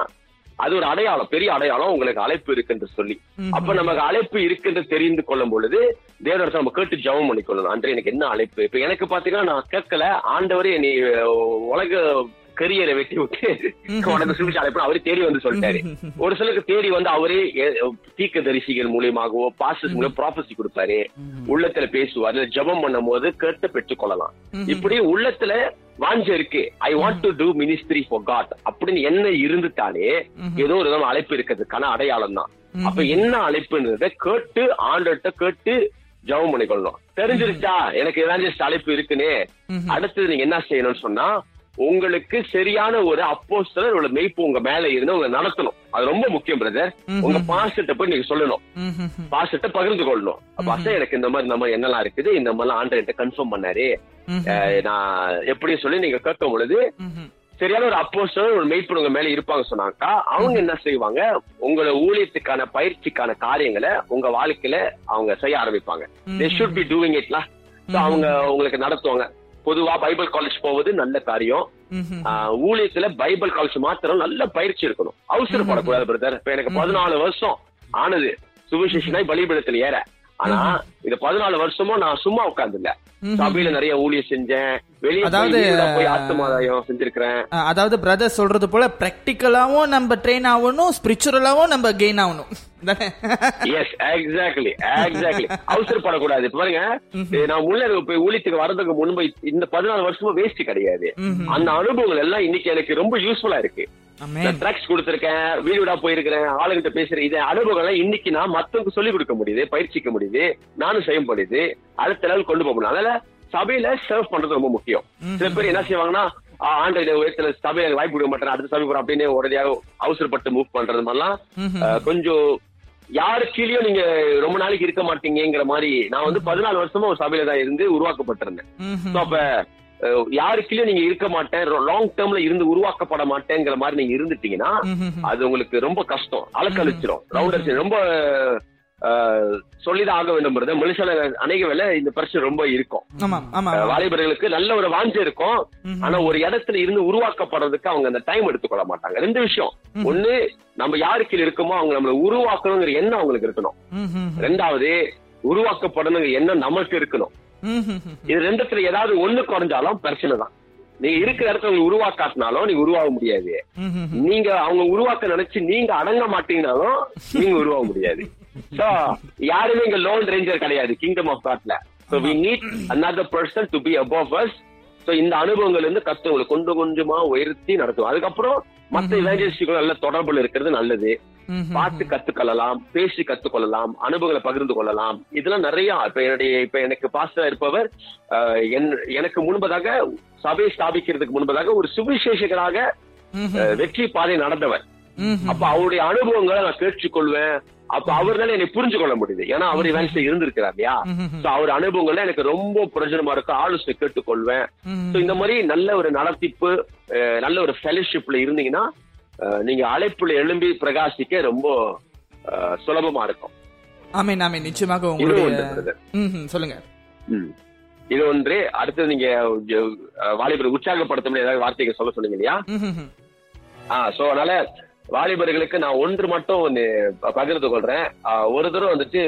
அது ஒரு அடையாளம் பெரிய அடையாளம் உங்களுக்கு அழைப்பு இருக்குன்னு சொல்லி. அப்ப நமக்கு அழைப்பு இருக்குன்னு தெரிந்து கொள்ளும் பொழுது தேவதரசன் நம்ம கேட்டு ஜெபம் பண்ணிக்கொள்ளணும். அன்று எனக்கு என்ன அழைப்பு? இப்ப எனக்கு பாத்தீங்கன்னா நான் கேட்கல. ஆண்டவரே நீ உலக கரியரை வெட்டி விட்டு உனக்கு சுவிச்சு அழைப்பு அவரே தேடி வந்து சொல்லிட்டாரு. ஒரு சிலருக்கு தேடி வந்து அவரே தீக்க தரிசிகள் மூலியமாகவோ பாஸ்டர்ஸ் மூலியம் ப்ராபசி கொடுப்பாரு. உள்ளத்துல பேசுவாரு ஜெபம் பண்ணும் போது கேட்டு பெற்றுக் கொள்ளலாம். இப்படி உள்ளத்துல வாஞ்ச இருக்கு. I want to do ministry for God அப்படின்னு என்ன இருந்துட்டாலே ஏதோ ஒரு விதம் அழைப்பு இருக்கிறதுக்கான அடையாளம் தான். அப்ப என்ன அழைப்புன்றத கேட்டு ஆண்டர்கிட்ட கேட்டு ஜெபம் பண்ணிக்கொள்ளணும். தெரிஞ்சிருச்சா? எனக்கு ஏதாச்சும் அழைப்பு இருக்குன்னு. அடுத்தது நீங்க என்ன செய்யணும்னு சொன்னா உங்களுக்கு சரியான ஒரு அப்போஸ்தலர் ஒரு மெய்ப்பு உங்க மேல இருந்து உங்களை நடத்தணும். அது ரொம்ப முக்கியம் பிரதர் உங்க பாஸ்டர்ட்ட போய் நீங்க சொல்லணும். பாஸ்டர்ட்ட பகிர்ந்து கொள்ளணும். பாஸ்டர் எனக்கு இந்த மாதிரி இந்த மாதிரி என்னெல்லாம் இருக்குது? இந்த மாதிரிலாம் ஆண்டர்கிட்ட கன்ஃபார்ம் பண்ணாரு. நான் எப்படி சொல்லி நீங்க கேட்கும் பொழுது சரியான ஒரு அப்போஸ்டர் ஒரு மெய்ப்பு உங்க மேல இருப்பாங்க சொன்னாக்கா அவங்க என்ன செய்வாங்க? உங்களோட ஊழியத்துக்கான பயிற்சிக்கான காரியங்களை உங்க வாழ்க்கையில அவங்க செய்ய ஆரம்பிப்பாங்க. தே ஷுட் பி டூயிங் இட்லா அவங்க உங்களுக்கு நடத்துவாங்க. பொதுவா பைபிள் காலேஜ் போவது நல்ல காரியம். ஊழியத்துல பைபிள் காலேஜ் மாத்திரம் நல்ல பயிற்சி இருக்கணும் அவசரப்படக்கூடாது பிரதர் இப்ப எனக்கு பதினாலு வருஷம் ஆனது. சுவிசேஷனாய் பலிபீடத்துல ஏற. ஆனா இந்த பதினாலு வருஷமும் நான் சும்மா உட்கார்ந்துல சபையில நிறைய ஊழியம் செஞ்சேன். வெளியே போய் ஆத்மாதாயம் செஞ்சிருக்கிறேன். அதாவது பிரதர் சொல்றது போல பிராக்டிக்கலாவும் நம்ம ட்ரெயின் ஆகணும் ஸ்பிரிச்சுவலாவும் நம்ம கெயின் ஆகணும். எஸ் எக்ஸாக்ட்லி எக்ஸாக்ட்லி அவசரப்படக்கூடாது. பாருங்க நான் உள்ள போய் ஊழியத்துக்கு வர்றதுக்கு முன்பு இந்த பதினாலு வருஷமும் வேஸ்ட் கிடையாது. அந்த அனுபவங்கள் எல்லாம் இன்னைக்கு எனக்கு ரொம்ப யூஸ்ஃபுல்லா இருக்கு. ட்ரக்ஸ் கொடுத்திருக்கேன் வீடு வீடா போயிருக்கிறேன் ஆளுகிட்ட பேசுறேன். இது அனுபவங்கள் இன்னைக்கு நான் மத்தவங்க சொல்லிக் கொடுக்க முடியுது பயிற்சிக்க முடியுது நானும் செய்ய முடியுது அடுத்த லெவல் கொண்டு போக முடியும். அதனால சபையில சர்வ் பண்றது ரொம்ப முக்கியம். சில பேர் என்ன செய்வாங்கன்னா ஆண்டு உயரத்துல சபையில வாய்ப்பு கொடுக்க மாட்டேன் அடுத்த சபை போறோம் அப்படின்னு உடனடியாக அவசரப்பட்டு மூவ் பண்றது மாதிரிலாம் கொஞ்சம் யாரு கீழயும் நீங்க ரொம்ப நாளைக்கு இருக்க மாட்டீங்கிற மாதிரி நான் வந்து பதினாலு வருஷமா ஒரு சபையில தான் இருந்து உருவாக்கப்பட்டிருந்தேன். அப்ப யாருக்குலயும் நீங்க இருக்க மாட்டேன் லாங் டேர்ம்ல இருந்து உருவாக்கப்பட மாட்டேங்கிற மாதிரி நீங்க இருந்துட்டீங்கன்னா அது உங்களுக்கு ரொம்ப கஷ்டம். அலக்கழிச்சிரும். ரவுண்டர்ஸ் ரொம்ப சொல்லிதான் ஆக வேண்டும் மனுஷன அநேக வேலை இந்த பிரச்சனை ரொம்ப இருக்கும். வாலிபர்களுக்கு நல்ல ஒரு வாஞ்சை இருக்கும். ஆனா ஒரு இடத்துல இருந்து உருவாக்கப்படுறதுக்கு அவங்க அந்த டைம் எடுத்துக்கொள்ள மாட்டாங்க. ரெண்டு விஷயம். ஒண்ணு நம்ம யாருக்கு இருக்கோமோ அவங்க நம்மளை உருவாக்கணுங்கிற எண்ணம் அவங்களுக்கு இருக்கணும். ரெண்டாவது உருவாக்கப்படணுங்கிற எண்ணம் நமக்கு இருக்கணும். இது ரெண்டுத்துல ஏதாவது ஒண்ணு குறைஞ்சாலும் பிரச்சனை தான். நீங்க இருக்கிற இடத்துல உங்களுக்கு உருவாக்காட்டினாலும் நீங்க உருவாக முடியாது. நீங்க அவங்க உருவாக்க நினைச்சு நீங்க அடங்க மாட்டீங்கனாலும் நீங்க உருவாக முடியாது. சோ யாருமே இங்க லோன் ரேஞ்சர் கிடையாது கிங்டம் ஆஃப் காட்ல so we need another person to be above us so இந்த அனுபவங்கள் இருந்து கத்துவங்களை கொஞ்சம் கொஞ்சமா உயர்த்தி நடத்தும். அதுக்கப்புறம் மத்த இவாஞ்சலிஸ்டுகள் நல்ல தொடர்புல இருக்கிறது நல்லது. பார்த்து கத்துக்கொள்ளலாம் பேசி கத்துக்கொள்ளலாம் அனுபவங்களை பகிர்ந்து கொள்ளலாம். இதெல்லாம் நிறைய இப்ப என்னுடைய இப்ப எனக்கு பாஸ்டர் இருப்பவர் எனக்கு முன்பதாக சபையை ஸ்தாபிக்கிறதுக்கு முன்பதாக ஒரு சுவிசேஷகராக வெற்றி பாதை நடந்தவர். அப்ப அவருடைய அனுபவங்களை நான் கேட்டுக்கொள்வேன். அப்ப அவர்னால என்னை புரிஞ்சு கொள்ள முடியுது. ஏன்னா அவர் இவன்ஸ்ல இருந்திருக்கிறார் இல்லையா? சோ அவர் அனுபவங்கள்ல எனக்கு ரொம்ப பிரயோஜனமா இருக்கு. ஆலோசனை கேட்டுக்கொள்வேன். இந்த மாதிரி நல்ல ஒரு நடத்திப்பு நல்ல ஒரு ஃபெலோஷிப்ல இருந்தீங்கன்னா நீங்க அழைப்புல எழும்பி பிரகாசிக்க ரொம்ப சுலபமா இருக்கும். ஆமீன் ஆமீன். நிச்சயமாக உங்களுடைய சொல்லுங்க. இது ஒன்று அடுத்தது நீங்க வாலிபர் உற்சாகப்படுத்தும் ஏதாவது வார்த்தைகள் சொல்ல சொன்னீங்க இல்லையா? ஆஹ் சோ அதனால வாலிபர்களுக்கு நான் ஒன்று மட்டும் பகிர்ந்து கொள்றேன். ஒரு தடவை வந்துட்டு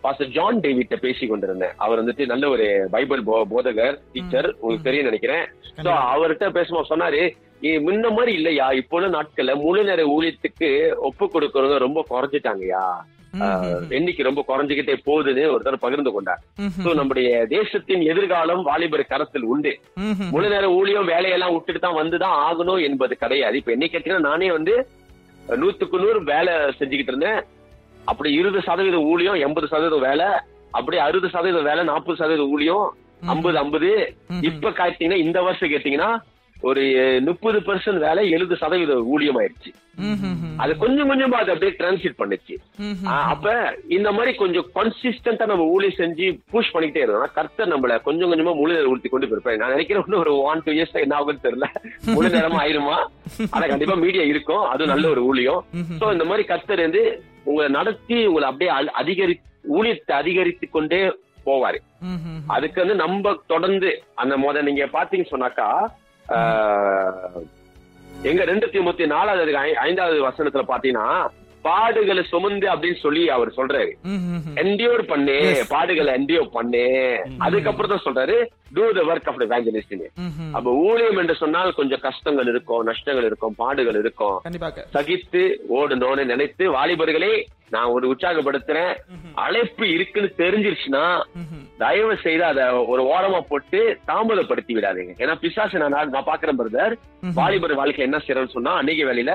பாஸ்டர் ஜான் டேவிட்ட பேசி கொண்டிருந்தேன். அவர் வந்துட்டு நல்ல ஒரு பைபிள் போதகர் டீச்சர் உங்களுக்கு தெரியும் நினைக்கிறேன். சோ அவர்கிட்ட பேசும்போது சொன்னாரு "இ- முன்ன மாதிரி இல்லையா? இப்போ உள்ள நாட்கள்ல முழு நேர ஊழியத்துக்கு ஒப்பு கொடுக்கறவங்க ரொம்ப குறைஞ்சிட்டாங்கயா எண்ணிக்கை ரொம்ப குறைஞ்சுக்கிட்டே போகுதுன்னு ஒருத்தர் பகிர்ந்து கொண்டார். சோ நம்முடைய தேசத்தின் எதிர்காலம் வாலிபர் கரத்தில் உண்டு. முழு நேர ஊழியம் வேலையெல்லாம் விட்டுட்டு தான் வந்துதான் ஆகணும் என்பது கிடையாது. இப்ப என்னை கேட்டீங்கன்னா நானே வந்து நூத்துக்கு நூறு வேலை செஞ்சுக்கிட்டு இருந்தேன். அப்படி இருபது சதவீதம் ஊழியம் எண்பது சதவீதம் வேலை அப்படி அறுபது சதவீதம் வேலை நாற்பது சதவீதம் ஊழியம் ஐம்பது ஐம்பது. இப்ப கேட்டீங்கன்னா இந்த வருஷம் கேட்டீங்கன்னா ஒரு முப்பது பெர்சன்ட் வேலை எழுபது சதவீத ஊழியம் ஆயிடுச்சு அது கொஞ்சம் கொஞ்சமா அது அப்படியே டிரான்ஸ்லேட் பண்ணுச்சு. அப்ப இந்த மாதிரி கொஞ்சம் கன்சிஸ்டன்டா நம்ம ஊழியம் செஞ்சு புஷ் பண்ணிக்கிட்டே இருக்கோம் கர்த்தர் நம்மள கொஞ்சம் கொஞ்சமா முழு நேரம் ஊற்றி கொண்டு போயிருப்பாரு. நான் நினைக்கிறேன் ஒரு ஒன் டூ இயர்ஸ் என்ன ஆகும்னு தெரியல. முழு நேரமா ஆயிருமா? ஆனா கண்டிப்பா மீடியா இருக்கும். அது நல்ல ஒரு ஊழியம். சோ இந்த மாதிரி கர்த்தர் வந்து உங்களை நடத்தி உங்களை அப்படியே அதிகரி ஊழியத்தை அதிகரித்து கொண்டே போவாரு. அதுக்கு வந்து நம்ம தொடர்ந்து அந்த முத நீங்க பாத்தீங்க சொன்னாக்கா எங்க ரெண்டு தீமுத்தி நாலாவது ஐந்தாவது வசனத்துல பாத்தீங்கன்னா பாடுகளை சுமந்து அப்படின்னு சொல்லி அவர் சொல்றாரு. என்டியோர் பண்ணு பாடுகளை என்டியோர் பண்ணு. அதுக்கப்புறம் தான் சொல்றாரு do the work of evangelist அப்ப ஊழியம் என்று சொன்னால் கொஞ்சம் கஷ்டங்கள் இருக்கும் நஷ்டங்கள் இருக்கும் பாடுகள் இருக்கும். சகித்து ஓடணும்னு நினைத்து வாலிபர்களே நான் ஒரு உற்சாகப்படுத்துறேன். அழைப்பு இருக்குன்னு தெரிஞ்சிருச்சுன்னா தயவு செய்து அத ஒரு ஓரமா போட்டு தாமதப்படுத்தி விடாதீங்க. ஏன்னா பிசாசு நான் நான் பாக்குறேன் பிரதர் வாலிபர் வாழ்க்கை என்ன செய்யறேன்னு சொன்னா அன்னைக்கு வேலையில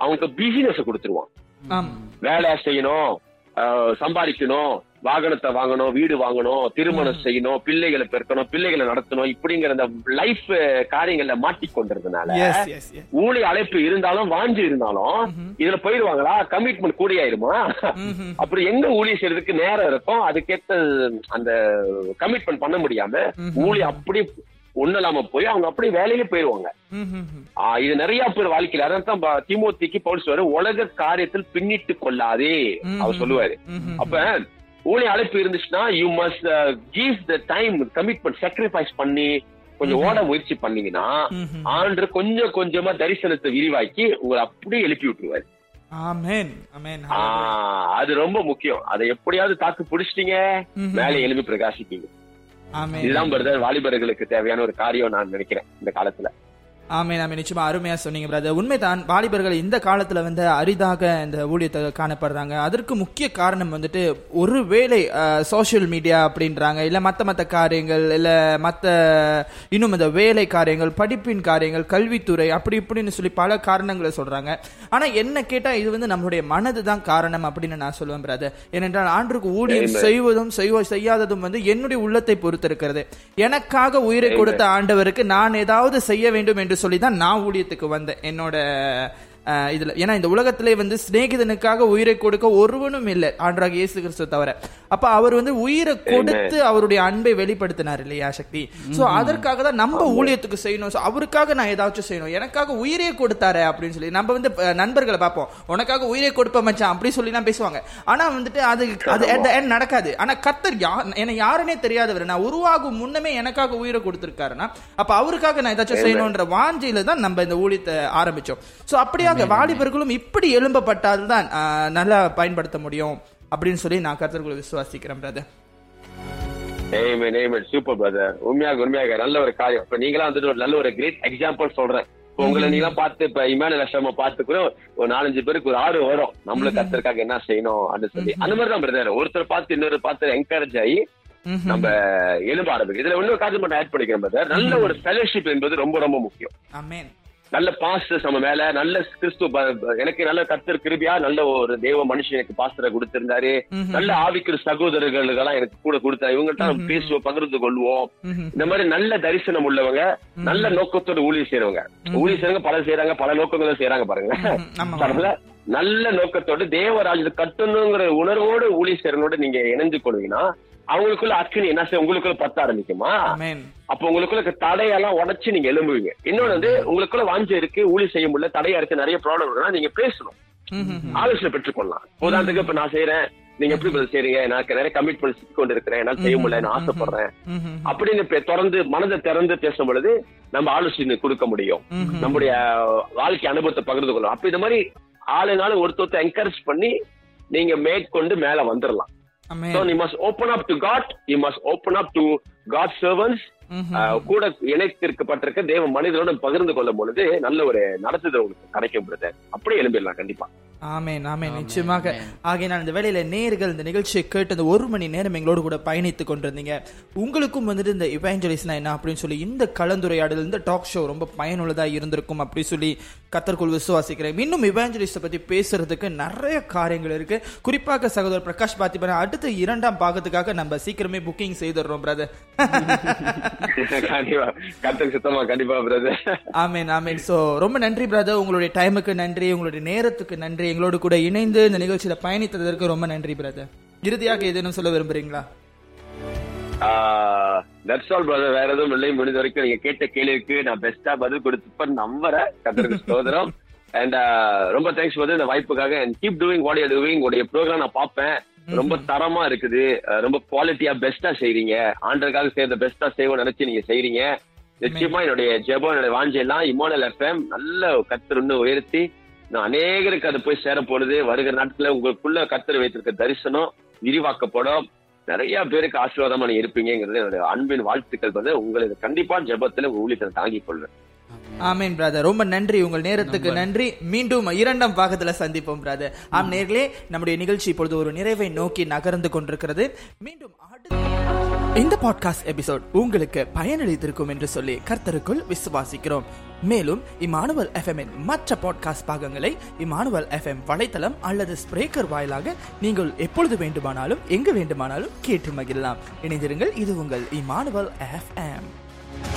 அவங்களுக்கு பிசினஸ் கொடுத்துருவான். வேலை செய்யணும் சம்பாதிக்கணும் வாகனத்தை வாங்கணும் வீடு வாங்கணும் திருமணம் செய்யணும் பிள்ளைகளை பெருக்கணும் பிள்ளைகளை நடத்தணும் இப்படிங்கிற அந்த லைஃப் காரியங்கள்ல மாட்டிக்கொண்டதுனால எஸ் எஸ் எஸ் ஊழி அழைப்பு இருந்தாலும் வாஞ்சு இருந்தாலும் இதுல போயிடுவாங்களா? கமிட்மெண்ட் கூடியாயிருமா? அப்புறம் எங்க ஊழிய செய்யறதுக்கு நேரம் இருக்கும்? அதுக்கேத்த அந்த கமிட்மெண்ட் பண்ண முடியாம ஊழி அப்படி ஒண்ணலாம போய் அவங்க அப்படியே வேலையில போயிருவாங்க. இது நிறைய பேர் வாழ்க்கையில அதான் தீமோத்திக்கு பவுல் சொல்றாரு உலக காரியத்தில் பின்னிட்டு கொள்ளாதே அவர் சொல்லுவாரு. அப்ப ஊழிய அழைப்பு இருந்துச்சுன்னா you must give the time commitment sacrifice பண்ணி கொஞ்சம் ஓட முயற்சி பண்ணீங்கன்னா ஆண்டு கொஞ்சம் கொஞ்சமா தரிசனத்தை விரிவாக்கி உங்களை அப்படியே எழுப்பி விட்டுருவாரு. அது ரொம்ப முக்கியம். அதை எப்படியாவது தாக்கு பிடிச்சிட்டீங்க மேலே எழுப்பி பிரகாசிப்பீங்க. இதுதான் பிரதர் வாலிபர்களுக்கு தேவையான ஒரு காரியம் நான் நினைக்கிறேன் இந்த காலத்துல. ஆமென் ஆமென். நிச்சயமா அருமையா சொன்னீங்க பிரதர் உண்மைதான் வாலிபர்கள் இந்த காலத்துல வந்து அரிதாக இந்த ஊழியத்தை காணப்படுறாங்க. அதற்கு முக்கிய காரணம் வந்துட்டு ஒருவேளை சோஷியல் மீடியா அப்படின்றாங்க. இல்ல மத்த மத்த காரியங்கள் இல்ல மத்த இன்னும் இந்த வேலை காரியங்கள் படிப்பின் காரியங்கள் கல்வித்துறை அப்படி இப்படின்னு சொல்லி பல காரணங்களை சொல்றாங்க. ஆனா என்ன கேட்டா இது வந்து நம்மளுடைய மனது தான் காரணம் அப்படின்னு நான் சொல்லுவேன் பிரதர் ஏனென்றால் ஆண்டுக்கு ஊழியம் செய்வதும் செய்வ செய்யாததும் வந்து என்னுடைய உள்ளத்தை பொறுத்து இருக்கிறது எனக்காக உயிரை கொடுத்த ஆண்டவருக்கு நான் ஏதாவது செய்ய வேண்டும் என்று சொல்லி தான் நான் ஊழியத்துக்கு வந்தேன் என்னோட இதுல ஏன்னா இந்த உலகத்திலே வந்து சிநேகிதனுக்காக உயிரை கொடுக்க ஒருவனும் இல்லை. ஆண்டராக இயேசு கிறிஸ்து தவிர. அப்ப அவர் வந்து உயிரை கொடுத்து அவருடைய அன்பை வெளிப்படுத்தினார் இல்லையா சக்தி? சோ அதற்காக தான் நம்ம ஊழியத்துக்கு செய்யணும். அவருக்காக நான் ஏதாச்சும் செய்யணும். எனக்காக உயிரே கொடுத்தாரு அப்படின்னு சொல்லி நம்ம வந்து நண்பர்களை பார்ப்போம். உனக்காக உயிரை கொடுப்ப மச்சான் அப்படி சொல்லி பேசுவாங்க. ஆனா வந்துட்டு அது அது end நடக்காது. ஆனா கர்த்தர் யா என்ன யாருன்னே தெரியாதவர். நான் உருவாகும் முன்னமே எனக்காக உயிரை கொடுத்திருக்காருன்னா அப்ப அவருக்காக நான் ஏதாச்சும் செய்யணும்ன்ற வாஞ்சையில தான் நம்ம இந்த ஊழியத்தை ஆரம்பிச்சோம். சோ அப்படியாக வாலிபர்களும் இப்படி எழும்பப்பட்டால்தான் நல்லா பயன்படுத்த முடியும் அப்படின்னு சொல்லி நான் கர்த்தர்களை விசுவாசிக்கிறேன் brother amen amen super brother உண்மையாக உண்மையாக நல்ல ஒரு காரியம். இப்ப நீங்களா வந்துட்டு ஒரு நல்ல ஒரு கிரேட் எக்ஸாம்பிள் சொல்றேன். இப்ப உங்களை நீங்க பார்த்து இப்ப இமான லட்சமா பார்த்து கூட ஒரு நாலஞ்சு பேருக்கு ஒரு ஆறு வரும். நம்மளுக்கு கத்தருக்காக என்ன செய்யணும் அப்படின்னு சொல்லி. அந்த மாதிரி தான் பிரதர் ஒருத்தர் பார்த்து இன்னொரு பார்த்து என்கரேஜ் ஆகி நம்ம எலும்ப ஆரம்பிக்கும் இதுல இன்னொரு காரணம் மட்டும் ஆட் பண்ணிக்கிறேன் பிரதர் நல்ல ஒரு ஃபெலோஷிப் என்பது ரொம்ப ரொம்ப முக்கியம். நல்ல பாஸ்டர்ஸ் நம்ம மேல நல்ல கிறிஸ்து ப- ப- எனக்கு நல்ல கர்த்தர் கிருபியா நல்ல ஒரு தேவ மனுஷன் எனக்கு பாஸ்டரை கொடுத்திருந்தாரு. நல்ல ஆவிக்கிற சகோதரர்களுக்கெல்லாம் எனக்கு கூட கொடுத்தாரு. இவங்கள்ட்ட பேசுவோம் பகிர்ந்து கொள்வோம். இந்த மாதிரி நல்ல தரிசனம் உள்ளவங்க நல்ல நோக்கத்தோட ஊழியம் செய்யறவங்க ஊழியம் செய்யறவங்க பல செய்யறாங்க பல நோக்கங்களை செய்யறாங்க பாருங்க. நல்ல நோக்கத்தோட தேவராஜ்யத்தை கட்டணுங்கிற உணர்வோடு ஊழியம் செய்யறவனோட நீங்க இணைஞ்சு கொள்வீங்கன்னா அவங்களுக்குள்ள அக்கினி என்ன செய்ய உங்களுக்குள்ள பத்த ஆரம்பிக்குமா? அப்ப உங்களுக்குள்ள தடையெல்லாம் உடைச்சு நீங்க எழும்புவீங்க. இன்னொன்னு வந்து உங்களுக்குள்ள வாஞ்சை இருக்கு ஊழி செய்ய முடியல தடையா இருக்கு நிறைய ப்ராப்ளம் இருக்குன்னா நீங்க பேசணும். ஆலோசனை பெற்றுக்கொள்ளலாம். உதாரணத்துக்கு இப்ப நான் செய்யறேன் நீங்க எப்படி பதில் செய்றீங்க? எனக்கு நிறைய கமிட்மெண்ட் சிக்கி கொண்டு இருக்கிறேன் என்னால செய்ய முடியல நான் ஆசைப்படுறேன். அப்படின்னு திறந்து மனதை திறந்து பேசும் பொழுது நம்ம ஆலோசனை கொடுக்க முடியும். நம்முடைய வாழ்க்கை அனுபவத்தை பகிர்ந்து கொள்ளலாம். அப்ப இந்த மாதிரி ஆளுனாலும் ஒருத்தர் என்கரேஜ் பண்ணி நீங்க மேற்கொண்டு மேல வந்துடலாம் Amen. So you must open up to God. You must open up to God's servants. கூட இணைத்திருக்கப்பட்டிருக்க தேவ மனிதனோட பகிர்ந்து கொள்ளும் பொழுது நல்ல ஒரு நடத்துதல் உங்களுக்கு கிடைக்கும் பிரதர் அப்படியே எழும்பிடலாம் கண்டிப்பா. ஆமேன் ஆமேன். நிச்சயமாக. ஆகையினால் இந்த வேளையில நேர்கள் இந்த நிகழ்ச்சியை கேட்டு இந்த ஒரு மணி நேரம் எங்களோடு கூட பயணித்துக் கொண்டிருந்தீங்க. உங்களுக்கும் வந்துட்டு இந்த இவாஞ்சலிஸ்னா என்ன அப்படின்னு சொல்லி இந்த கலந்துரையாடல் இந்த டாக் ஷோ ரொம்ப பயனுள்ளதா இருந்திருக்கும் அப்படி சொல்லி கத்தர்க்குள் விசுவாசிக்கிறேன். இன்னும் இவாஞ்சலிஸ்ட பத்தி பேசுறதுக்கு நிறைய காரியங்கள் இருக்கு. குறிப்பாக சகோதரர் பிரகாஷ் பாத்திபனா அடுத்த இரண்டாம் பாகத்துக்காக நம்ம சீக்கிரமே புக்கிங் செய்துடுறோம் பிரதர் <laughs> <laughs> கண்டிப்பா. கத்துக்கு சுத்தமா கண்டிப்பா பிரதர் ஆமேன் ஆமேன் சோ ரொம்ப நன்றி பிரதர் உங்களுடைய டைமுக்கு நன்றி உங்களுடைய நேரத்துக்கு நன்றி. எங்களோடு கூட இணைந்து இந்த நிகழ்ச்சியில பயணித்ததற்கு ரொம்ப நன்றி பிரதர் இறுதியாக ஏதேனும் சொல்ல விரும்புறீங்களா? தட்ஸ் ஆல் பிரதர் வேற எதுவும் இல்லை முடிஞ்ச வரைக்கும் நீங்க கேட்ட கேள்விக்கு நான் பெஸ்டா பதில் கொடுத்துப்பேன் நம்புறேன். கத்தருக்கு சோதரம் அண்ட் ரொம்ப தேங்க்ஸ் ஃபார் இந்த வாய்ப்புக்காக. And keep doing what you doing உங்களுடைய ப்ரோக்ராம் நான் பார்ப்பேன். ரொம்ப தரமா இருக்குது. ரொம்ப குவாலிட்டியா பெஸ்டா செய்றீங்க. ஆண்டருக்காக செய்யறத பெஸ்டா செய்வோம் நினைச்சு நீங்க செய்றீங்க. நிச்சயமா என்னுடைய ஜெபம் என்னுடைய வாஞ்சை எல்லாம் இமோனல் எஃப்எம் நல்ல கத்தர் இன்னும் உயர்த்தி நான் அநேகருக்கு அது போய் சேர போடுது வருகிற நாட்கள்ல உங்களுக்குள்ள கத்தர் வைத்திருக்க தரிசனம் விரிவாக்கப்படும். நிறைய பேருக்கு ஆசீர்வாதமா நீங்க இருப்பீங்கிறது என்னுடைய அன்பின் வாழ்த்துக்கள் வந்து உங்களுக்கு கண்டிப்பா ஜெபத்துல உங்க ஊழியத்தை தாங்கிக் கொள்வேன். ஆமேன். பிரதர் ரொம்ப நன்றி. உங்கள் நேரத்துக்கு நன்றி. மீண்டும் இரண்டாம் பாகத்துல சந்திப்போம் பிரதர் ஆம் நேர்களே நம்முடைய நிகழ்ச்சி இப்பொழுது ஒரு நிறைவை நோக்கி நகர்ந்து கொண்டிருக்கிறது. மீண்டும் இந்த பாட்காஸ்ட் எபிசோட் உங்களுக்கு பயனளித்திருக்கும் என்று சொல்லி கர்த்தருக்குள் விசுவாசிக்கிறோம். மேலும் இமானுவல் எஃப்எம் மற்ற பாட்காஸ்ட் பாகங்களை இமானுவல் எஃப்எம் வலைத்தளம் அல்லது ஸ்பிரேக்கர் வாயிலாக நீங்கள் எப்பொழுது வேண்டுமானாலும் எங்கு வேண்டுமானாலும் கேட்டு மகிழலாம். இணைந்திருங்கள். இது உங்கள் இமானுவல் எஃப்எம்.